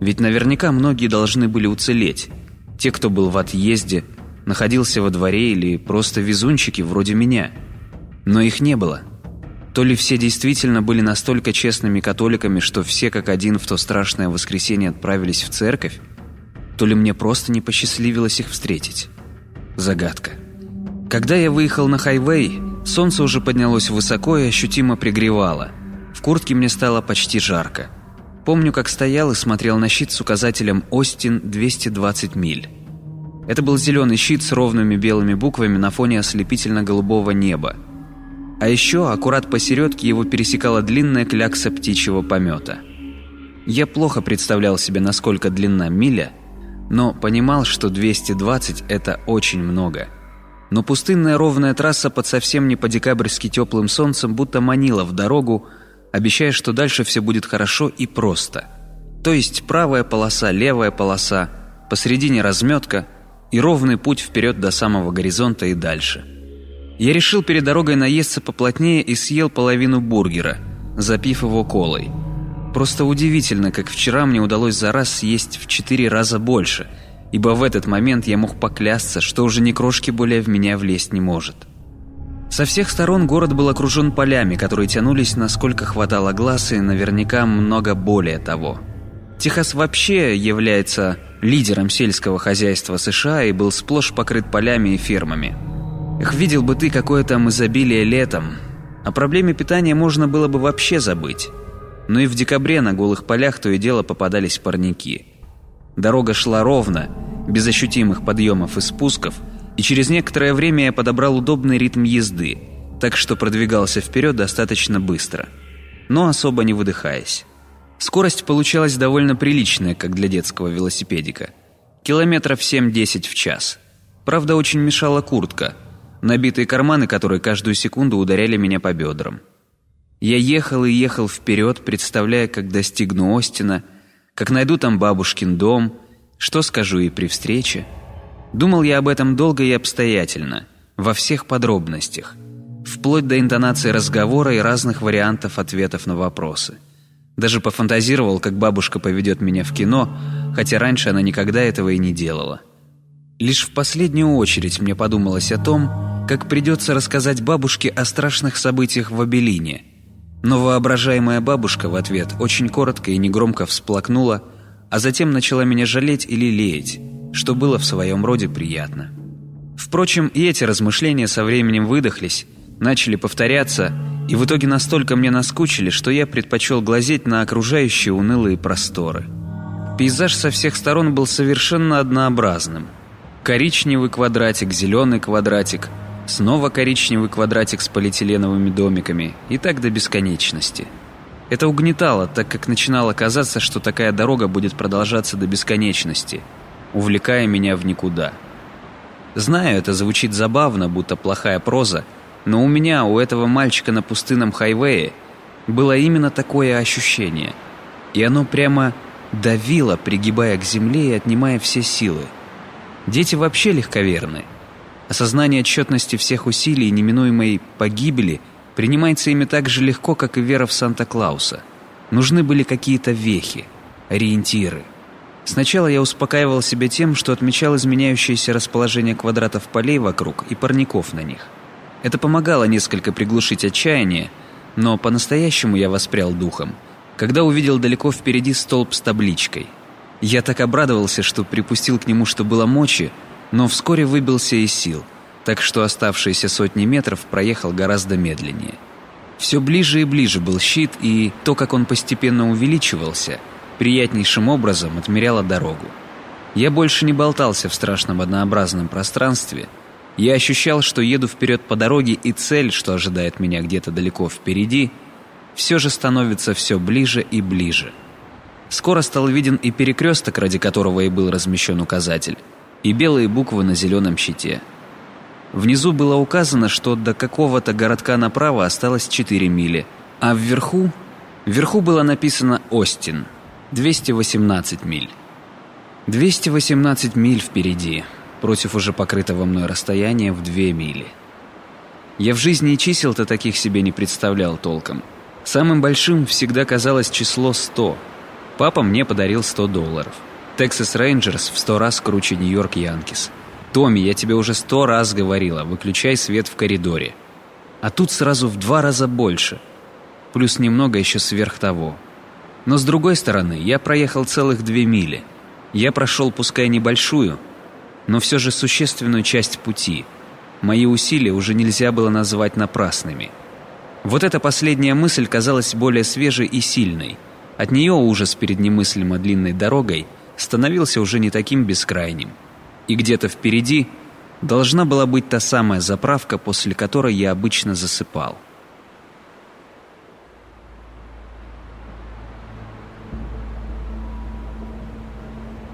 Ведь наверняка многие должны были уцелеть. Те, кто был в отъезде, находился во дворе или просто везунчики вроде меня. Но их не было. То ли все действительно были настолько честными католиками, что все как один в то страшное воскресенье отправились в церковь, то ли мне просто не посчастливилось их встретить. Загадка. Когда я выехал на хайвей, Солнце уже поднялось высоко и ощутимо пригревало. В куртке мне стало почти жарко. Помню, как стоял и смотрел на щит с указателем «Остин 220 миль». Это был зеленый щит с ровными белыми буквами на фоне ослепительно-голубого неба. А еще, аккурат посередке, его пересекала длинная клякса птичьего помета. Я плохо представлял себе, насколько длинна миля, но понимал, что 220 – это очень много – но пустынная ровная трасса под совсем не по-декабрьски теплым солнцем будто манила в дорогу, обещая, что дальше все будет хорошо и просто. То есть правая полоса, левая полоса, посередине разметка и ровный путь вперед до самого горизонта и дальше. Я решил перед дорогой наесться поплотнее и съел половину бургера, запив его колой. Просто удивительно, как вчера мне удалось за раз съесть в четыре раза больше – ибо в этот момент я мог поклясться, что уже ни крошки более в меня влезть не может. Со всех сторон город был окружен полями, которые тянулись насколько хватало глаз и наверняка много более того. Техас вообще является лидером сельского хозяйства США и был сплошь покрыт полями и фермами. Эх, видел бы ты, какое там изобилие летом. О проблеме питания можно было бы вообще забыть. Но и в декабре на голых полях то и дело попадались парники – Дорога шла ровно, без ощутимых подъемов и спусков, и через некоторое время я подобрал удобный ритм езды, так что продвигался вперед достаточно быстро, но особо не выдыхаясь. Скорость получалась довольно приличная, как для детского велосипедика. Километров 7-10 в час. Правда, очень мешала куртка, набитые карманы, которые каждую секунду ударяли меня по бедрам. Я ехал и ехал вперед, представляя, как достигну Остина – как найду там бабушкин дом, что скажу ей при встрече. Думал я об этом долго и обстоятельно, во всех подробностях, вплоть до интонации разговора и разных вариантов ответов на вопросы. Даже пофантазировал, как бабушка поведет меня в кино, хотя раньше она никогда этого и не делала. Лишь в последнюю очередь мне подумалось о том, как придется рассказать бабушке о страшных событиях в Абелине – но воображаемая бабушка в ответ очень коротко и негромко всплакнула, а затем начала меня жалеть или леять, что было в своем роде приятно. Впрочем, и эти размышления со временем выдохлись, начали повторяться, и в итоге настолько мне наскучили, что я предпочел глазеть на окружающие унылые просторы. Пейзаж со всех сторон был совершенно однообразным. Коричневый квадратик, зеленый квадратик – Снова коричневый квадратик с полиэтиленовыми домиками, и так до бесконечности. Это угнетало, так как начинало казаться, что такая дорога будет продолжаться до бесконечности, увлекая меня в никуда. Знаю, это звучит забавно, будто плохая проза, но у меня, у этого мальчика на пустынном хайвее, было именно такое ощущение. И оно прямо давила, пригибая к земле и отнимая все силы. Дети вообще легковерны. Осознание отчетности всех усилий и неминуемой погибели принимается ими так же легко, как и вера в Санта-Клауса. Нужны были какие-то вехи, ориентиры. Сначала я успокаивал себя тем, что отмечал изменяющееся расположение квадратов полей вокруг и парников на них. Это помогало несколько приглушить отчаяние, но по-настоящему я воспрял духом, когда увидел далеко впереди столб с табличкой. Я так обрадовался, что припустил к нему, что было мочи, но вскоре выбился из сил, так что оставшиеся сотни метров проехал гораздо медленнее. Все ближе и ближе был щит, и то, как он постепенно увеличивался, приятнейшим образом отмеряло дорогу. Я больше не болтался в страшном однообразном пространстве. Я ощущал, что еду вперед по дороге, и цель, что ожидает меня где-то далеко впереди, все же становится все ближе и ближе. Скоро стал виден и перекресток, ради которого и был размещен указатель и белые буквы на зеленом щите. Внизу было указано, что до какого-то городка направо осталось 4 мили, а вверху... Вверху было написано «Остин», 218 миль. 218 миль впереди, против уже покрытого мной расстояния в 2 мили. Я в жизни чисел-то таких себе не представлял толком. Самым большим всегда казалось число 100. Папа мне подарил 100 долларов. Texas Rangers в сто раз круче Нью-Йорк Янкис. Томми, я тебе уже сто раз говорила, выключай свет в коридоре. А тут сразу в два раза больше. Плюс немного еще сверх того. Но с другой стороны, я проехал целых две мили. Я прошел, пускай небольшую, но все же существенную часть пути. Мои усилия уже нельзя было назвать напрасными. Вот эта последняя мысль казалась более свежей и сильной. От нее ужас перед немыслимо длинной дорогой – становился уже не таким бескрайним. И где-то впереди должна была быть та самая заправка, после которой я обычно засыпал.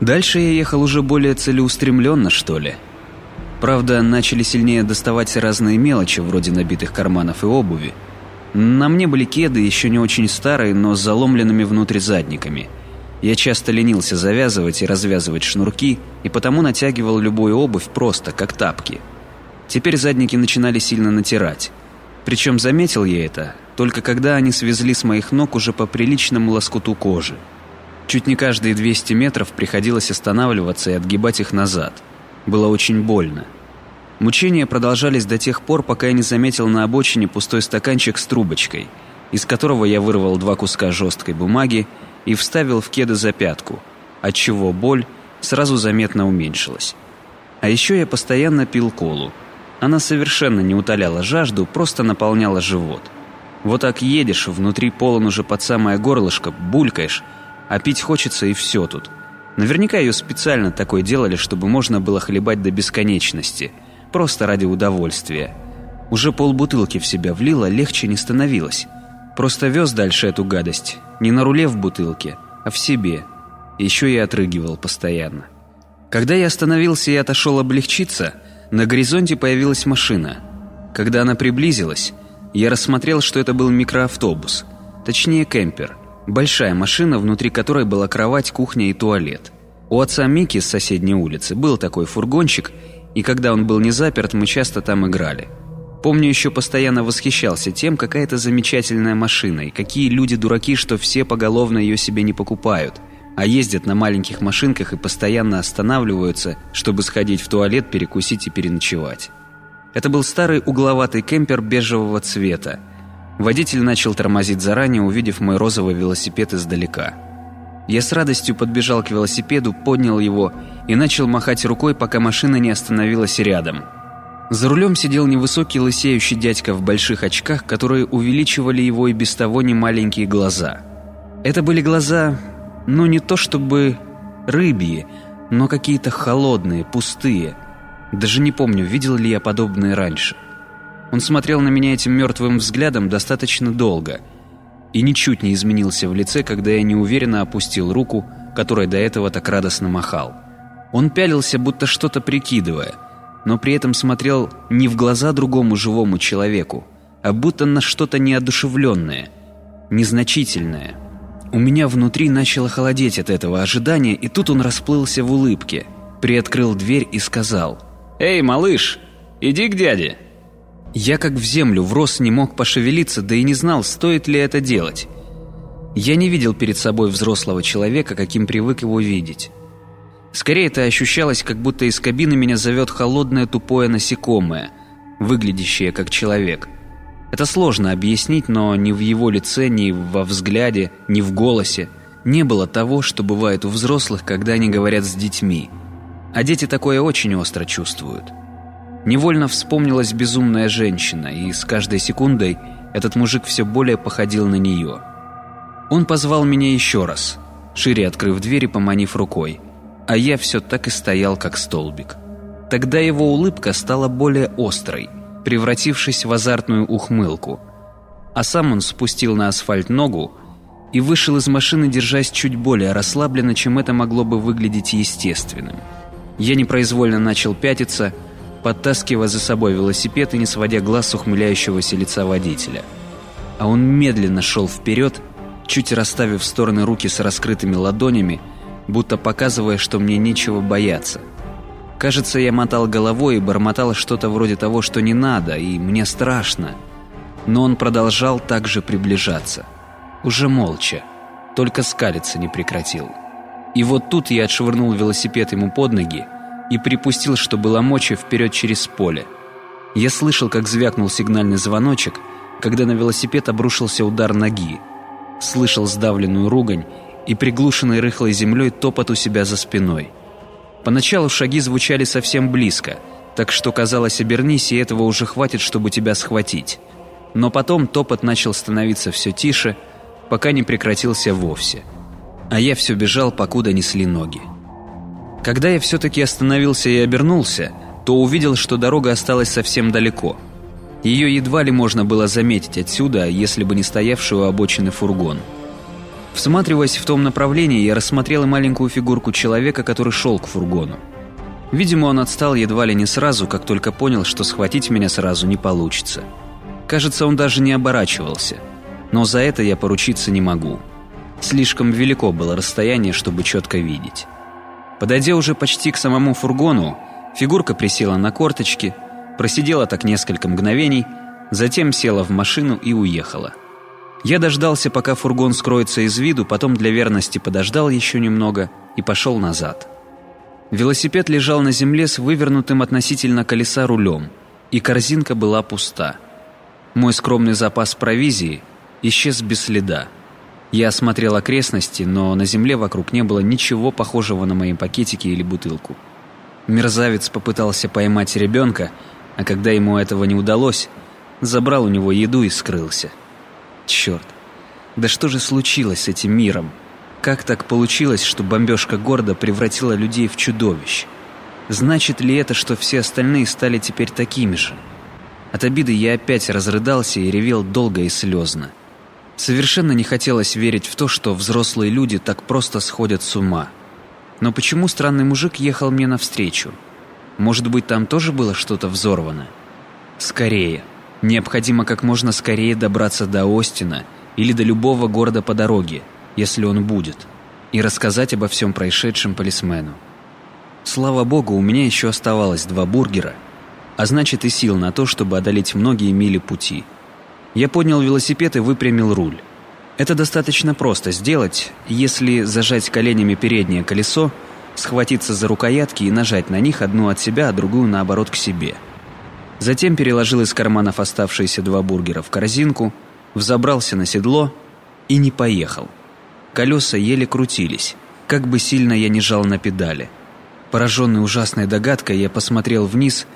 Дальше я ехал уже более целеустремленно, что ли. Правда, начали сильнее доставать разные мелочи, вроде набитых карманов и обуви. На мне были кеды, еще не очень старые, но с заломленными внутрь задниками – я часто ленился завязывать и развязывать шнурки, и потому натягивал любую обувь просто, как тапки. Теперь задники начинали сильно натирать. Причем заметил я это, только когда они свезли с моих ног уже по приличному лоскуту кожи. Чуть не каждые 200 метров приходилось останавливаться и отгибать их назад. Было очень больно. Мучения продолжались до тех пор, пока я не заметил на обочине пустой стаканчик с трубочкой, из которого я вырвал два куска жесткой бумаги и вставил в кеды за пятку, отчего боль сразу заметно уменьшилась. А еще я постоянно пил колу. Она совершенно не утоляла жажду, просто наполняла живот. Вот так едешь, внутри полон уже под самое горлышко, булькаешь, а пить хочется и все тут. Наверняка ее специально такой делали, чтобы можно было хлебать до бесконечности, просто ради удовольствия. Уже полбутылки в себя влила, легче не становилось. Просто вез дальше эту гадость. Не на руле в бутылке, а в себе. Еще и отрыгивал постоянно. Когда я остановился и отошел облегчиться, на горизонте появилась машина. Когда она приблизилась, я рассмотрел, что это был микроавтобус. Точнее, кемпер. Большая машина, внутри которой была кровать, кухня и туалет. У отца Мики с соседней улицы был такой фургончик, и когда он был не заперт, мы часто там играли. Помню, еще постоянно восхищался тем, какая это замечательная машина, и какие люди-дураки, что все поголовно ее себе не покупают, а ездят на маленьких машинках и постоянно останавливаются, чтобы сходить в туалет, перекусить и переночевать. Это был старый угловатый кемпер бежевого цвета. Водитель начал тормозить заранее, увидев мой розовый велосипед издалека. Я с радостью подбежал к велосипеду, поднял его и начал махать рукой, пока машина не остановилась рядом – за рулем сидел невысокий лысеющий дядька в больших очках, которые увеличивали его и без того немаленькие глаза. Это были глаза, ну не то чтобы рыбьи, но какие-то холодные, пустые. Даже не помню, видел ли я подобные раньше. Он смотрел на меня этим мертвым взглядом достаточно долго и ничуть не изменился в лице, когда я неуверенно опустил руку, которой до этого так радостно махал. Он пялился, будто что-то прикидывая – но при этом смотрел не в глаза другому живому человеку, а будто на что-то неодушевленное, незначительное. У меня внутри начало холодеть от этого ожидания, и тут он расплылся в улыбке, приоткрыл дверь и сказал «Эй, малыш, иди к дяде!» Я как в землю врос не мог пошевелиться, да и не знал, стоит ли это делать. Я не видел перед собой взрослого человека, каким привык его видеть. Скорее это ощущалось, как будто из кабины меня зовет холодное тупое насекомое, выглядящее как человек. Это сложно объяснить, но ни в его лице, ни во взгляде, ни в голосе не было того, что бывает у взрослых, когда они говорят с детьми. А дети такое очень остро чувствуют. Невольно вспомнилась безумная женщина, и с каждой секундой этот мужик все более походил на нее. Он позвал меня еще раз, шире открыв дверь и поманив рукой, а я все так и стоял, как столбик. Тогда его улыбка стала более острой, превратившись в азартную ухмылку. А сам он спустил на асфальт ногу и вышел из машины, держась чуть более расслабленно, чем это могло бы выглядеть естественным. Я непроизвольно начал пятиться, подтаскивая за собой велосипед и не сводя глаз с ухмыляющегося лица водителя. А он медленно шел вперед, чуть расставив в стороны руки с раскрытыми ладонями, будто показывая, что мне нечего бояться. Кажется, я мотал головой и бормотал что-то вроде того, что не надо, и мне страшно. Но он продолжал также приближаться. Уже молча, только скалиться не прекратил. И вот тут я отшвырнул велосипед ему под ноги, и припустил, что было мочи, вперед через поле. Я слышал, как звякнул сигнальный звоночек, когда на велосипед обрушился удар ноги. Слышал сдавленную ругань и приглушенный рыхлой землей топот у себя за спиной. Поначалу шаги звучали совсем близко, так что казалось, обернись, и этого уже хватит, чтобы тебя схватить. Но потом топот начал становиться все тише, пока не прекратился вовсе. А я все бежал, покуда несли ноги. Когда я все-таки остановился и обернулся, то увидел, что дорога осталась совсем далеко. Ее едва ли можно было заметить отсюда, если бы не стоявший у обочины фургон. Всматриваясь в том направлении, я рассмотрел маленькую фигурку человека, который шел к фургону. Видимо, он отстал едва ли не сразу, как только понял, что схватить меня сразу не получится. Кажется, он даже не оборачивался. Но за это я поручиться не могу. Слишком велико было расстояние, чтобы четко видеть. Подойдя уже почти к самому фургону, фигурка присела на корточки, просидела так несколько мгновений, затем села в машину и уехала. Я дождался, пока фургон скроется из виду, потом для верности подождал еще немного и пошел назад. Велосипед лежал на земле с вывернутым относительно колеса рулем, и корзинка была пуста. Мой скромный запас провизии исчез без следа. Я осмотрел окрестности, но на земле вокруг не было ничего похожего на мои пакетики или бутылку. Мерзавец попытался поймать ребенка, а когда ему этого не удалось, забрал у него еду и скрылся. Черт, да что же случилось с этим миром? Как так получилось, что бомбежка города превратила людей в чудовищ? Значит ли это, что все остальные стали теперь такими же? От обиды я опять разрыдался и ревел долго и слезно. Совершенно не хотелось верить в то, что взрослые люди так просто сходят с ума. Но почему странный мужик ехал мне навстречу? Может быть, там тоже было что-то взорвано? Скорее. Необходимо как можно скорее добраться до Остина или до любого города по дороге, если он будет, и рассказать обо всем происшедшем полисмену. Слава богу, у меня еще оставалось два бургера, а значит и сил на то, чтобы одолеть многие мили пути – я поднял велосипед и выпрямил руль. Это достаточно просто сделать, если зажать коленями переднее колесо, схватиться за рукоятки и нажать на них одну от себя, а другую наоборот к себе. Затем переложил из карманов оставшиеся два бургера в корзинку, взобрался на седло и не поехал. Колеса еле крутились, как бы сильно я ни жал на педали. Пораженный ужасной догадкой, я посмотрел вниз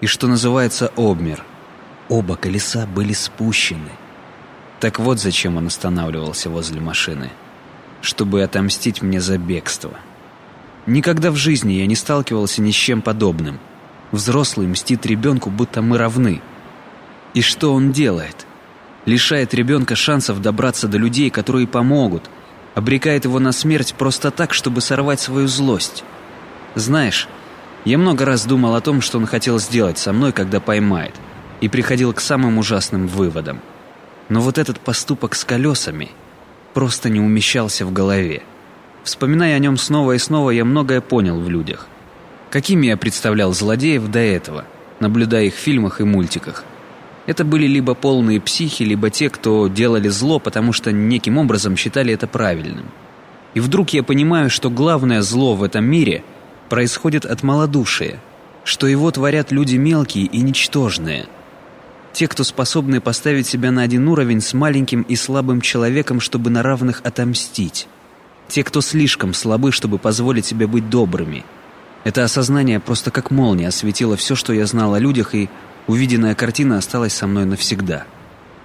и, что называется, обмер – Оба колеса были спущены. Так вот зачем он останавливался возле машины. Чтобы отомстить мне за бегство. Никогда в жизни я не сталкивался ни с чем подобным. Взрослый мстит ребенку, будто мы равны. И что он делает? Лишает ребенка шансов добраться до людей, которые помогут. Обрекает его на смерть просто так, чтобы сорвать свою злость. Знаешь, я много раз думал о том, что он хотел сделать со мной, когда поймает – и приходил к самым ужасным выводам. Но вот этот поступок с колесами просто не умещался в голове. Вспоминая о нем снова и снова, я многое понял в людях. Какими я представлял злодеев до этого, наблюдая их в фильмах и мультиках. Это были либо полные психи, либо те, кто делали зло, потому что неким образом считали это правильным. И вдруг я понимаю, что главное зло в этом мире происходит от малодушия, что его творят люди мелкие и ничтожные. Те, кто способны поставить себя на один уровень с маленьким и слабым человеком, чтобы на равных отомстить. Те, кто слишком слабы, чтобы позволить себе быть добрыми. Это осознание просто как молния осветило все, что я знал о людях, и увиденная картина осталась со мной навсегда.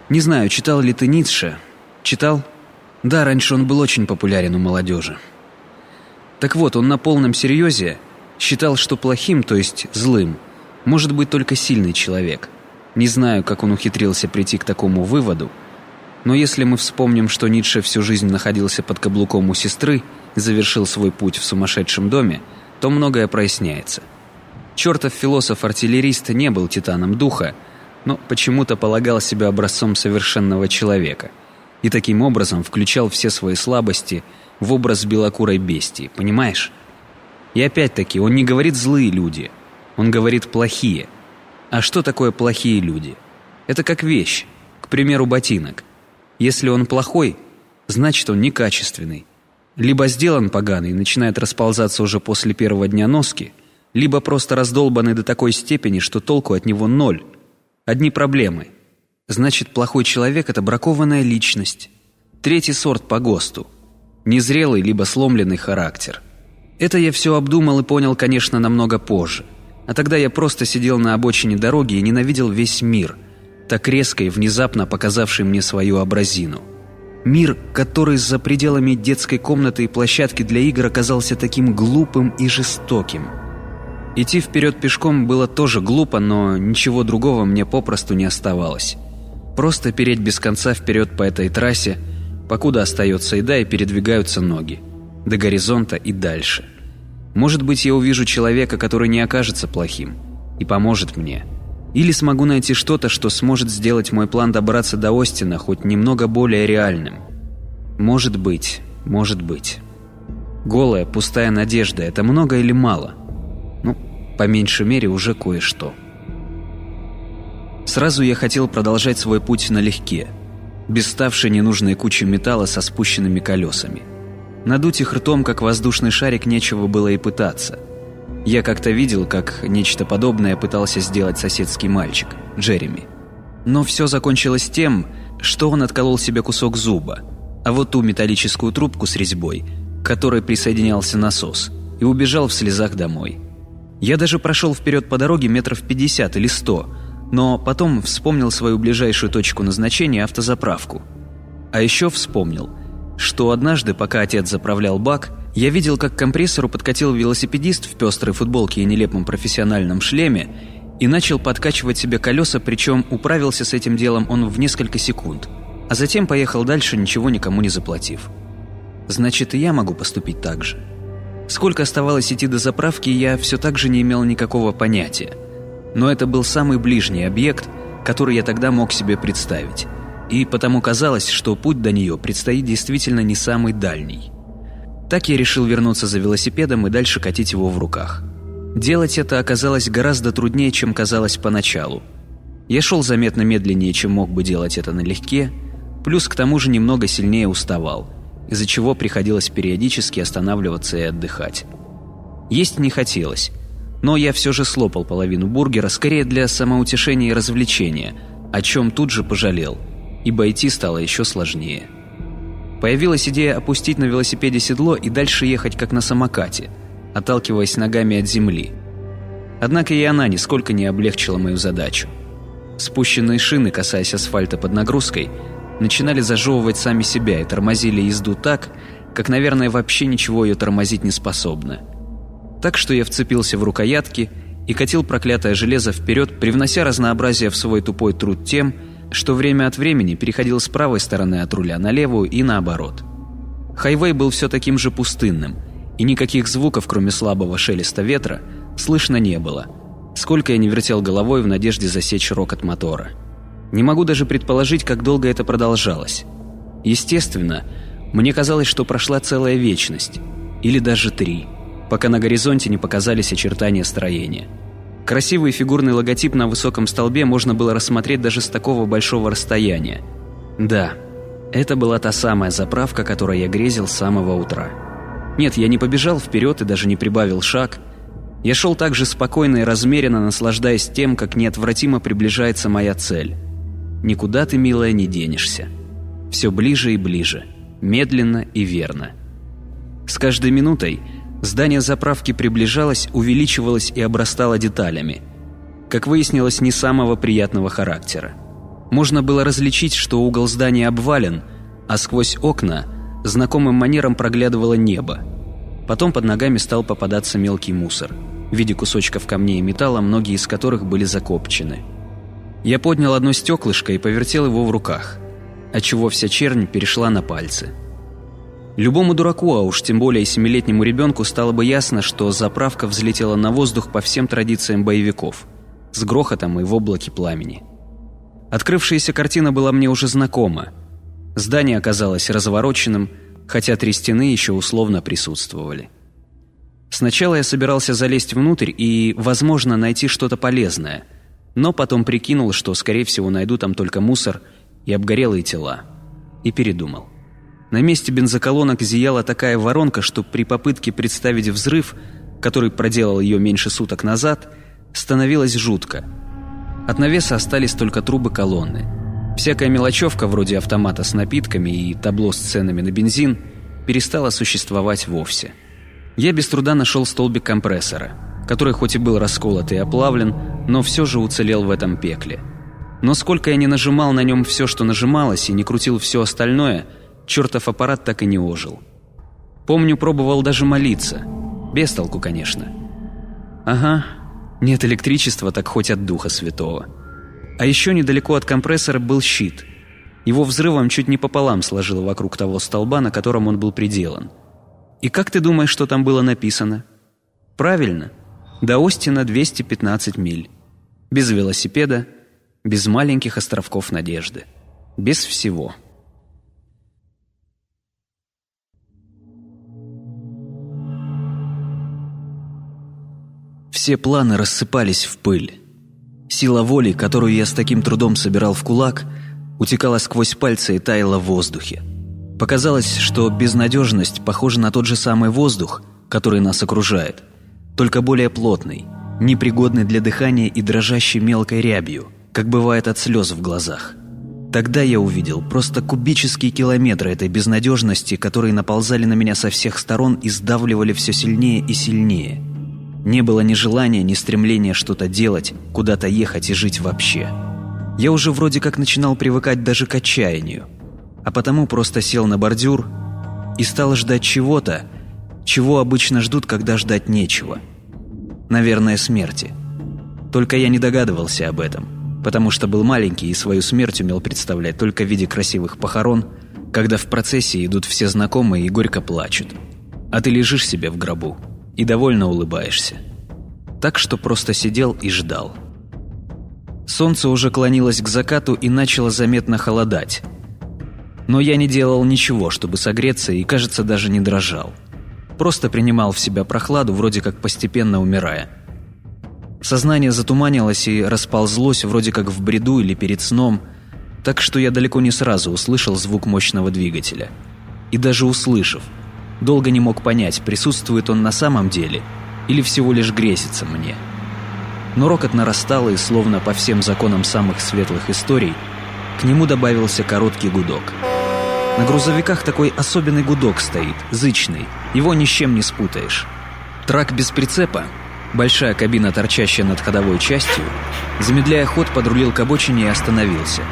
Не знаю, читал ли ты Ницше? Читал? Да, раньше он был очень популярен у молодежи. Так вот, он на полном серьезе считал, что плохим, то есть злым, может быть только сильный человек. Не знаю, как он ухитрился прийти к такому выводу, но если мы вспомним, что Ницше всю жизнь находился под каблуком у сестры и завершил свой путь в сумасшедшем доме, то многое проясняется. Чертов философ-артиллерист не был титаном духа, но почему-то полагал себя образцом совершенного человека – и таким образом включал все свои слабости в образ белокурой бестии, понимаешь? И опять-таки, он не говорит «злые люди», он говорит «плохие». А что такое плохие люди? Это как вещь, к примеру, ботинок. Если он плохой, значит он некачественный. Либо сделан поганый и начинает расползаться уже после первого дня носки, либо просто раздолбанный до такой степени, что толку от него ноль. Одни проблемы – Значит, плохой человек – это бракованная личность. Третий сорт по ГОСТу. Незрелый либо сломленный характер. Это я все обдумал и понял, конечно, намного позже. А тогда я просто сидел на обочине дороги и ненавидел весь мир, так резко и внезапно показавший мне свою образину. Мир, который за пределами детской комнаты и площадки для игр оказался таким глупым и жестоким. Идти вперед пешком было тоже глупо, но ничего другого мне попросту не оставалось. Просто переть без конца вперед по этой трассе, покуда остается еда и передвигаются ноги. До горизонта и дальше. Может быть, я увижу человека, который не окажется плохим и поможет мне. Или смогу найти что-то, что сможет сделать мой план добраться до Остина хоть немного более реальным. Может быть, может быть. Голая, пустая надежда – это много или мало? Ну, по меньшей мере, уже кое-что. Сразу я хотел продолжать свой путь налегке, без ставшей ненужной кучи металла со спущенными колесами. Надуть их ртом, как воздушный шарик, нечего было и пытаться. Я как-то видел, как нечто подобное пытался сделать соседский мальчик, Джереми. Но все закончилось тем, что он отколол себе кусок зуба, а вот ту металлическую трубку с резьбой, к которой присоединялся насос, и убежал в слезах домой. Я даже прошел вперед по дороге метров пятьдесят или сто но потом вспомнил свою ближайшую точку назначения – автозаправку. А еще вспомнил, что однажды, пока отец заправлял бак, я видел, как к компрессору подкатил велосипедист в пестрой футболке и нелепом профессиональном шлеме и начал подкачивать себе колеса, причем управился с этим делом он в несколько секунд, а затем поехал дальше, ничего никому не заплатив. Значит, и я могу поступить так же. Сколько оставалось идти до заправки, я все так же не имел никакого понятия – но это был самый ближний объект, который я тогда мог себе представить. И потому казалось, что путь до нее предстоит действительно не самый дальний. Так я решил вернуться за велосипедом и дальше катить его в руках. Делать это оказалось гораздо труднее, чем казалось поначалу. Я шел заметно медленнее, чем мог бы делать это налегке, плюс к тому же немного сильнее уставал, из-за чего приходилось периодически останавливаться и отдыхать. Есть не хотелось, но я все же слопал половину бургера, скорее для самоутешения и развлечения, о чем тут же пожалел, ибо идти стало еще сложнее. Появилась идея опустить на велосипеде седло и дальше ехать как на самокате, отталкиваясь ногами от земли. Однако и она нисколько не облегчила мою задачу. Спущенные шины, касаясь асфальта под нагрузкой, начинали зажевывать сами себя и тормозили езду так, как, наверное, вообще ничего ее тормозить не способно – так что я вцепился в рукоятки и катил проклятое железо вперед, привнося разнообразие в свой тупой труд тем, что время от времени переходил с правой стороны от руля на левую и наоборот. Хайвей был все таким же пустынным, и никаких звуков, кроме слабого шелеста ветра, слышно не было. Сколько я не вертел головой в надежде засечь рокот мотора. Не могу даже предположить, как долго это продолжалось. Естественно, Мне казалось, что прошла целая вечность, или даже три, пока на горизонте не показались очертания строения. Красивый фигурный логотип на высоком столбе можно было рассмотреть даже с такого большого расстояния. Да, это была та самая заправка, которой я грезил с самого утра. Нет, я не побежал вперед и даже не прибавил шаг. Я шел так же спокойно и размеренно, наслаждаясь тем, как неотвратимо приближается моя цель. Никуда ты, милая, не денешься. Все ближе и ближе, медленно и верно. С каждой минутой здание заправки приближалось, увеличивалось и обрастало деталями. Как выяснилось, не самого приятного характера. Можно было различить, что угол здания обвален, а сквозь окна знакомым манером проглядывало небо. Потом под ногами стал попадаться мелкий мусор в виде кусочков камней и металла, многие из которых были закопчены. Я поднял одно стеклышко и повертел его в руках, отчего вся чернь перешла на пальцы. Любому дураку, а уж тем более семилетнему ребенку, стало бы ясно, что заправка взлетела на воздух по всем традициям боевиков, с грохотом и в облаке пламени. Открывшаяся картина была мне уже знакома. Здание оказалось развороченным, хотя три стены еще условно присутствовали. Сначала я собирался залезть внутрь и, возможно, найти что-то полезное, но потом прикинул, что, скорее всего, найду там только мусор и обгорелые тела. И передумал. На месте бензоколонок зияла такая воронка, что при попытке представить взрыв, который проделал ее меньше суток назад, становилось жутко – от навеса остались только трубы колонны. Всякая мелочевка вроде автомата с напитками и табло с ценами на бензин перестала существовать вовсе. Я без труда нашел столбик компрессора, который хоть и был расколот и оплавлен, но все же уцелел в этом пекле. Но сколько я не нажимал на нем все, что нажималось, и не крутил все остальное, чертов аппарат так и не ожил. Помню, пробовал даже молиться. Без толку, конечно. Ага, нет электричества, так хоть от Духа Святого. А еще недалеко от компрессора был щит. Его взрывом чуть не пополам сложило вокруг того столба, на котором он был приделан. И как ты думаешь, что там было написано? Правильно. До Остина 215 миль. Без велосипеда, без маленьких островков надежды. Без всего. Все планы рассыпались в пыль. Сила воли, которую я с таким трудом собирал в кулак, утекала сквозь пальцы и таяла в воздухе. Показалось, что безнадежность похожа на тот же самый воздух, который нас окружает, только более плотный, непригодный для дыхания и дрожащий мелкой рябью, как бывает от слез в глазах. Тогда я увидел просто кубические километры этой безнадежности, которые наползали на меня со всех сторон и сдавливали все сильнее и сильнее – не было ни желания, ни стремления что-то делать, куда-то ехать и жить вообще. Я уже вроде как начинал привыкать даже к отчаянию. А потому просто сел на бордюр и стал ждать чего-то, чего обычно ждут, когда ждать нечего. Наверное, смерти. Только я не догадывался об этом, потому что был маленький и свою смерть умел представлять только в виде красивых похорон, когда в процессе идут все знакомые и горько плачут. А ты лежишь себе в гробу и довольно улыбаешься. Так что просто сидел и ждал. Солнце уже клонилось к закату и начало заметно холодать. Но я не делал ничего, чтобы согреться и, кажется, даже не дрожал. Просто принимал в себя прохладу, вроде как постепенно умирая. Сознание затуманилось и расползлось, вроде как в бреду или перед сном, так что я далеко не сразу услышал звук мощного двигателя. И даже услышав – Долго не мог понять, присутствует он на самом деле или всего лишь грезится мне. Но рокот нарастал, и словно по всем законам самых светлых историй, к нему добавился короткий гудок. На грузовиках такой особенный гудок стоит, зычный, его ни с чем не спутаешь. Трак без прицепа, большая кабина, торчащая над ходовой частью, замедляя ход, подрулил к обочине и остановился –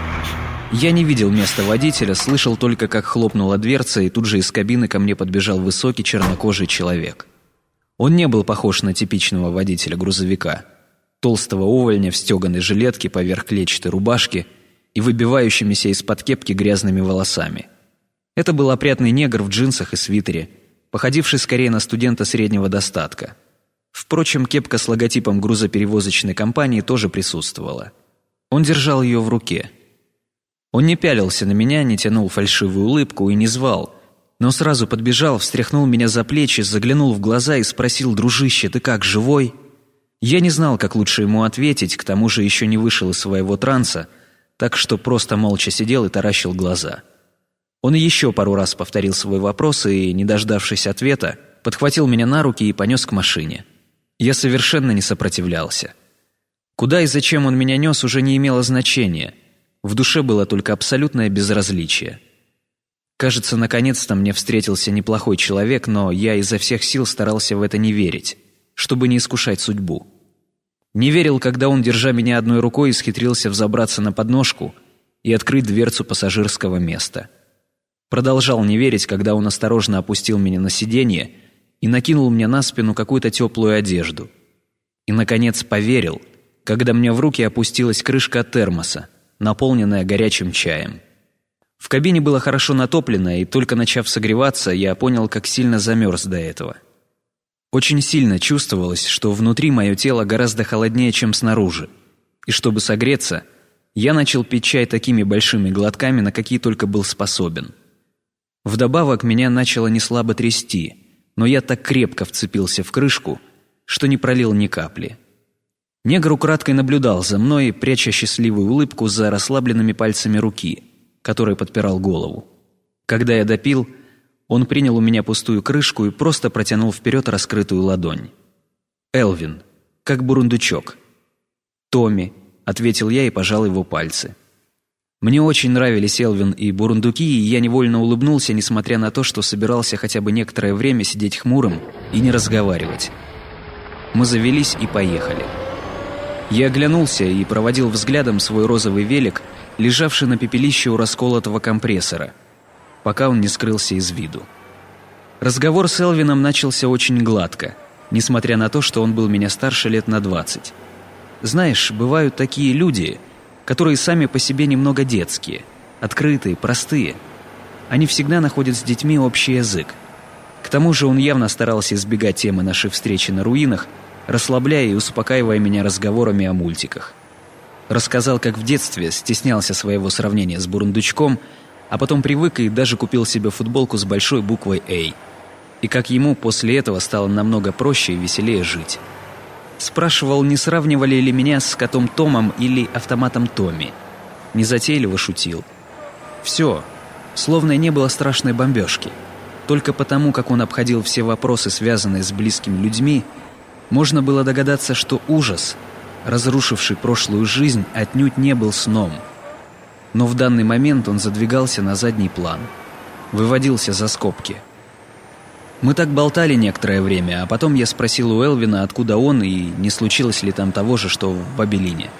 я не видел места водителя, слышал только, как хлопнула дверца, и тут же из кабины ко мне подбежал высокий чернокожий человек. Он не был похож на типичного водителя грузовика. Толстого увольня в стеганой жилетке поверх клетчатой рубашки и выбивающимися из-под кепки грязными волосами. Это был опрятный негр в джинсах и свитере, походивший скорее на студента среднего достатка. Впрочем, кепка с логотипом грузоперевозочной компании тоже присутствовала. Он держал ее в руке – он не пялился на меня, не тянул фальшивую улыбку и не звал. Но сразу подбежал, встряхнул меня за плечи, заглянул в глаза и спросил, «Дружище, ты как, живой?» Я не знал, как лучше ему ответить, к тому же еще не вышел из своего транса, так что просто молча сидел и таращил глаза. Он еще пару раз повторил свой вопрос и, не дождавшись ответа, подхватил меня на руки и понес к машине. Я совершенно не сопротивлялся. Куда и зачем он меня нес, уже не имело значения. В душе было только абсолютное безразличие. Кажется, наконец-то мне встретился неплохой человек, но я изо всех сил старался в это не верить, чтобы не искушать судьбу. Не верил, когда он, держа меня одной рукой, исхитрился взобраться на подножку и открыть дверцу пассажирского места. Продолжал не верить, когда он осторожно опустил меня на сиденье и накинул мне на спину какую-то теплую одежду. И, наконец, поверил, когда мне в руки опустилась крышка термоса, наполненная горячим чаем. В кабине было хорошо натоплено, и только начав согреваться, я понял, как сильно замерз до этого. Очень сильно чувствовалось, что внутри мое тело гораздо холоднее, чем снаружи. И чтобы согреться, я начал пить чай такими большими глотками, на какие только был способен. Вдобавок меня начало неслабо трясти – но я так крепко вцепился в крышку, что не пролил ни капли. Негр украдкой наблюдал за мной, пряча счастливую улыбку за расслабленными пальцами руки, которой подпирал голову. Когда я допил, он принял у меня пустую крышку и просто протянул вперед раскрытую ладонь. «Элвин, как бурундучок». «Томми», — ответил я и пожал его пальцы. Мне очень нравились Элвин и Бурундуки, и я невольно улыбнулся, несмотря на то, что собирался хотя бы некоторое время сидеть хмурым и не разговаривать. Мы завелись и поехали. Я оглянулся и проводил взглядом свой розовый велик, лежавший на пепелище у расколотого компрессора, пока он не скрылся из виду. Разговор с Элвином начался очень гладко, несмотря на то, что он был меня старше лет на двадцать. Знаешь, бывают такие люди — которые сами по себе немного детские, открытые, простые. Они всегда находят с детьми общий язык. К тому же он явно старался избегать темы нашей встречи на руинах, расслабляя и успокаивая меня разговорами о мультиках. Рассказал, как в детстве стеснялся своего сравнения с бурундучком, а потом привык и даже купил себе футболку с большой буквой «А». И как ему после этого стало намного проще и веселее жить. Спрашивал, не сравнивали ли меня с котом Томом или автоматом Томми. Незатейливо шутил. Все, словно не было страшной бомбежки. Только потому, как он обходил все вопросы, связанные с близкими людьми, можно было догадаться, что ужас, разрушивший прошлую жизнь, отнюдь не был сном. Но в данный момент он задвигался на задний план, выводился за скобки – мы так болтали некоторое время, а потом я спросил у Элвина, откуда он и не случилось ли там того же, что в Бабелине.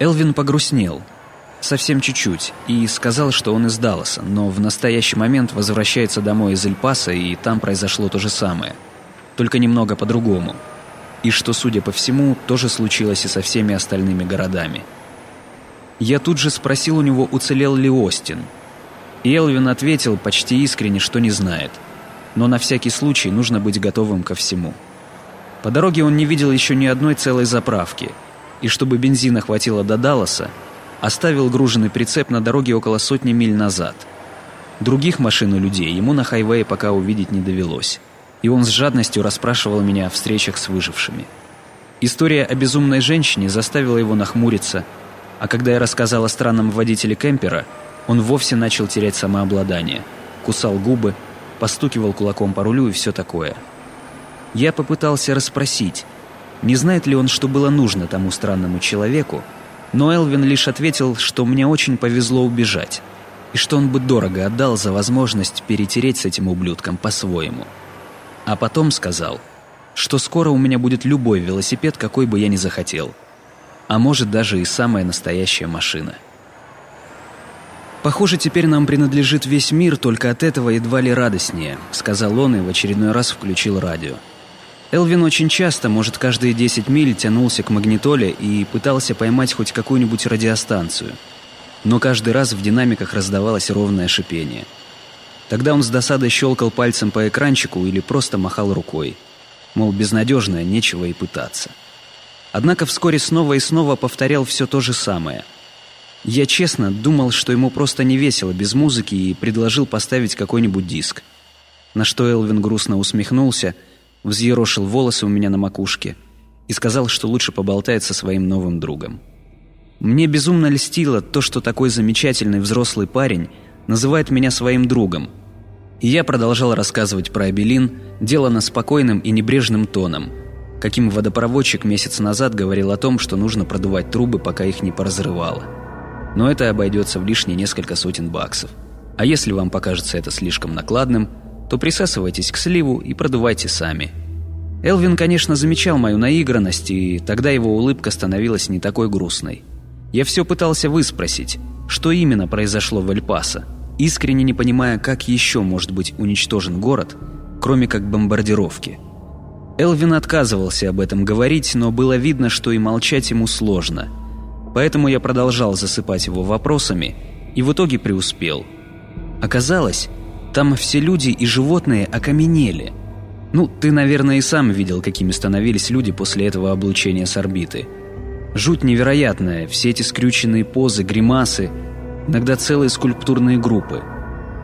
Элвин погрустнел, совсем чуть-чуть, и сказал, что он из Далласа, но в настоящий момент возвращается домой из Эльпаса, и там произошло то же самое, только немного по-другому. И что, судя по всему, тоже случилось и со всеми остальными городами. Я тут же спросил у него, уцелел ли Остин. И Элвин ответил почти искренне, что не знает – но на всякий случай нужно быть готовым ко всему. По дороге он не видел еще ни одной целой заправки, и чтобы бензина хватило до Далласа, оставил груженный прицеп на дороге около сотни миль назад. Других машин и людей ему на хайвее пока увидеть не довелось, и он с жадностью расспрашивал меня о встречах с выжившими. История о безумной женщине заставила его нахмуриться, а когда я рассказал о странном водителе кемпера, он вовсе начал терять самообладание, кусал губы, постукивал кулаком по рулю и все такое. Я попытался расспросить, не знает ли он, что было нужно тому странному человеку, но Элвин лишь ответил, что мне очень повезло убежать, и что он бы дорого отдал за возможность перетереть с этим ублюдком по-своему. А потом сказал, что скоро у меня будет любой велосипед, какой бы я ни захотел, а может даже и самая настоящая машина. «Похоже, теперь нам принадлежит весь мир, только от этого едва ли радостнее», — сказал он и в очередной раз включил радио. Элвин очень часто, может, каждые 10 миль тянулся к магнитоле и пытался поймать хоть какую-нибудь радиостанцию. Но каждый раз в динамиках раздавалось ровное шипение. Тогда он с досадой щелкал пальцем по экранчику или просто махал рукой. Мол, безнадежное, нечего и пытаться. Однако вскоре снова и снова повторял все то же самое — Я честно думал, что ему просто не весело без музыки и предложил поставить какой-нибудь диск. На что Элвин грустно усмехнулся, взъерошил волосы у меня на макушке и сказал, что лучше поболтает со своим новым другом. Мне безумно льстило то, что такой замечательный взрослый парень называет меня своим другом. Я продолжал рассказывать про Абелин, делано спокойным и небрежным тоном, каким водопроводчик месяц назад говорил о том, что нужно продувать трубы, пока их не поразрывало. Но это обойдется в лишние несколько сотен баксов. А если вам покажется это слишком накладным, то присасывайтесь к сливу и продувайте сами. Элвин, конечно, замечал мою наигранность, и тогда его улыбка становилась не такой грустной. Я все пытался выспросить, что именно произошло в Эль-Пасо, искренне не понимая, как еще может быть уничтожен город, кроме как бомбардировки. Элвин отказывался об этом говорить, но было видно, что и молчать ему сложно. Поэтому я продолжал засыпать его вопросами и в итоге преуспел. Оказалось, там все люди и животные окаменели. Ну, ты, наверное, и сам видел, какими становились люди после этого облучения с орбиты – Жуть невероятная, все эти скрюченные позы, гримасы, иногда целые скульптурные группы.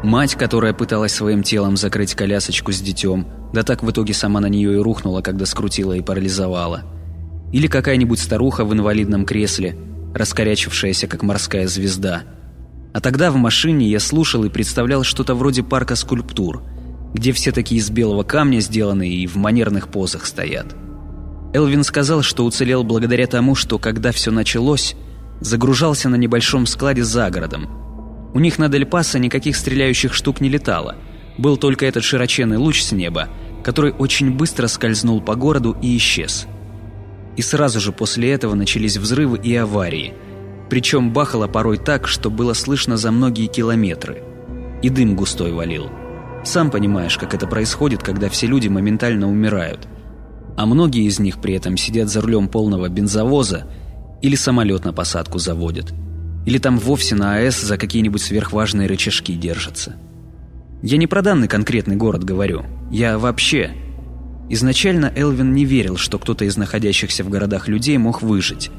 Мать, которая пыталась своим телом закрыть колясочку с детем, да так в итоге сама на нее и рухнула, когда скрутила и парализовала. Или какая-нибудь старуха в инвалидном кресле, раскорячившаяся, как морская звезда. А тогда в машине я слушал и представлял что-то вроде парка скульптур, где все такие из белого камня сделаны и в манерных позах стоят. Элвин сказал, что уцелел благодаря тому, что когда все началось, загружался на небольшом складе за городом. У них на Дель Пасо никаких стреляющих штук не летало. Был только этот широченный луч с неба, который очень быстро скользнул по городу и исчез. И сразу же после этого начались взрывы и аварии. Причем бахало порой так, что было слышно за многие километры. И дым густой валил. Сам понимаешь, как это происходит, когда все люди моментально умирают а многие из них при этом сидят за рулем полного бензовоза или самолет на посадку заводят, или там вовсе на АЭС за какие-нибудь сверхважные рычажки держатся. Я не про данный конкретный город говорю, я вообще. Изначально Элвин не верил, что кто-то из находящихся в городах людей мог выжить,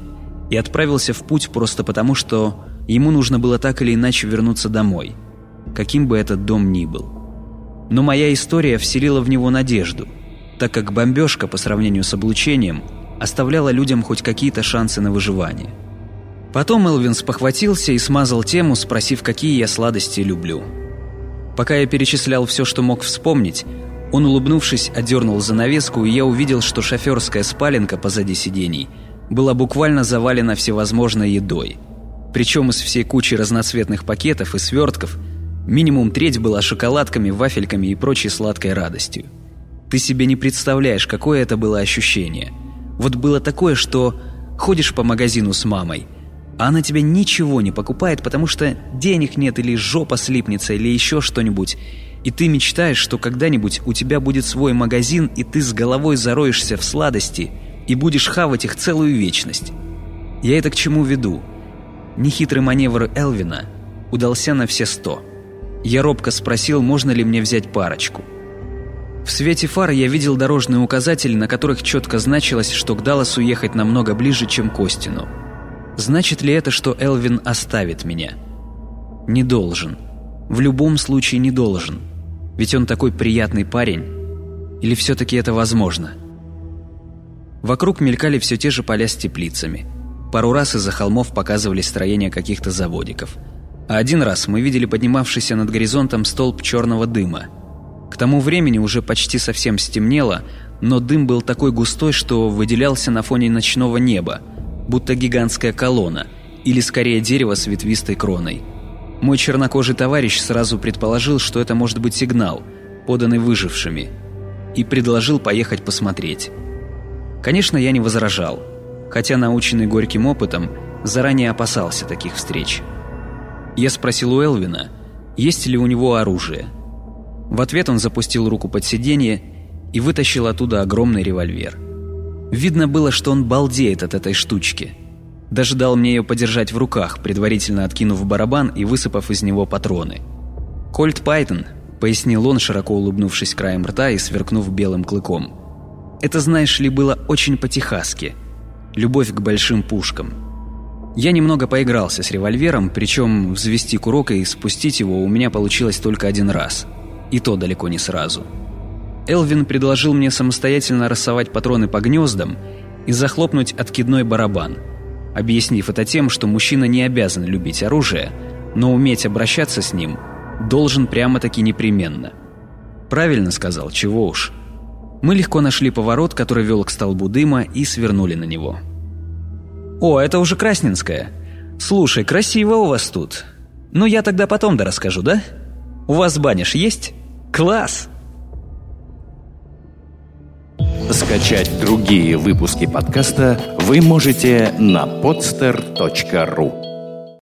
и отправился в путь просто потому, что ему нужно было так или иначе вернуться домой, каким бы этот дом ни был. Но моя история вселила в него надежду – так как бомбежка по сравнению с облучением оставляла людям хоть какие-то шансы на выживание. Потом Элвин спохватился и смазал тему, спросив, какие я сладости люблю. Пока я перечислял все, что мог вспомнить, он, улыбнувшись, одернул занавеску, и я увидел, что шоферская спаленка позади сидений была буквально завалена всевозможной едой. Причем из всей кучи разноцветных пакетов и свертков минимум треть была шоколадками, вафельками и прочей сладкой радостью. Ты себе не представляешь, какое это было ощущение. Вот было такое, что ходишь по магазину с мамой, а она тебе ничего не покупает, потому что денег нет или жопа слипнется или еще что-нибудь. И ты мечтаешь, что когда-нибудь у тебя будет свой магазин, и ты с головой зароешься в сладости и будешь хавать их целую вечность. Я это к чему веду? Нехитрый маневр Элвина удался на все сто. Я робко спросил, можно ли мне взять парочку. В свете фар я видел дорожные указатели, на которых четко значилось, что к Далласу ехать намного ближе, чем к Остину. Значит ли это, что Элвин оставит меня? Не должен. В любом случае не должен. Ведь он такой приятный парень. Или все-таки это возможно? Вокруг мелькали все те же поля с теплицами. Пару раз из-за холмов показывались строения каких-то заводиков. А один раз мы видели поднимавшийся над горизонтом столб черного дыма – к тому времени уже почти совсем стемнело, но дым был такой густой, что выделялся на фоне ночного неба, будто гигантская колонна, или скорее дерево с ветвистой кроной. Мой чернокожий товарищ сразу предположил, что это может быть сигнал, поданный выжившими, и предложил поехать посмотреть. Конечно, я не возражал, хотя, наученный горьким опытом, заранее опасался таких встреч. Я спросил у Элвина, есть ли у него оружие – в ответ он запустил руку под сиденье и вытащил оттуда огромный револьвер. Видно было, что он балдеет от этой штучки. Даже дал мне ее подержать в руках, предварительно откинув барабан и высыпав из него патроны. «Кольт Пайтон», — пояснил он, широко улыбнувшись краем рта и сверкнув белым клыком. «Это, знаешь ли, было очень по-техасски. Любовь к большим пушкам. Я немного поигрался с револьвером, причем взвести курок и спустить его у меня получилось только один раз. И то далеко не сразу. Элвин предложил мне самостоятельно рассовать патроны по гнездам и захлопнуть откидной барабан, объяснив это тем, что мужчина не обязан любить оружие, но уметь обращаться с ним должен прямо-таки непременно. Правильно сказал, чего уж. Мы легко нашли поворот, который вел к столбу дыма, и свернули на него. «О, это уже Красненская. Слушай, красиво у вас тут. Ну, я тогда потом да расскажу, да? У вас баниш есть? Класс!» Скачать другие выпуски подкаста вы можете на podster.ru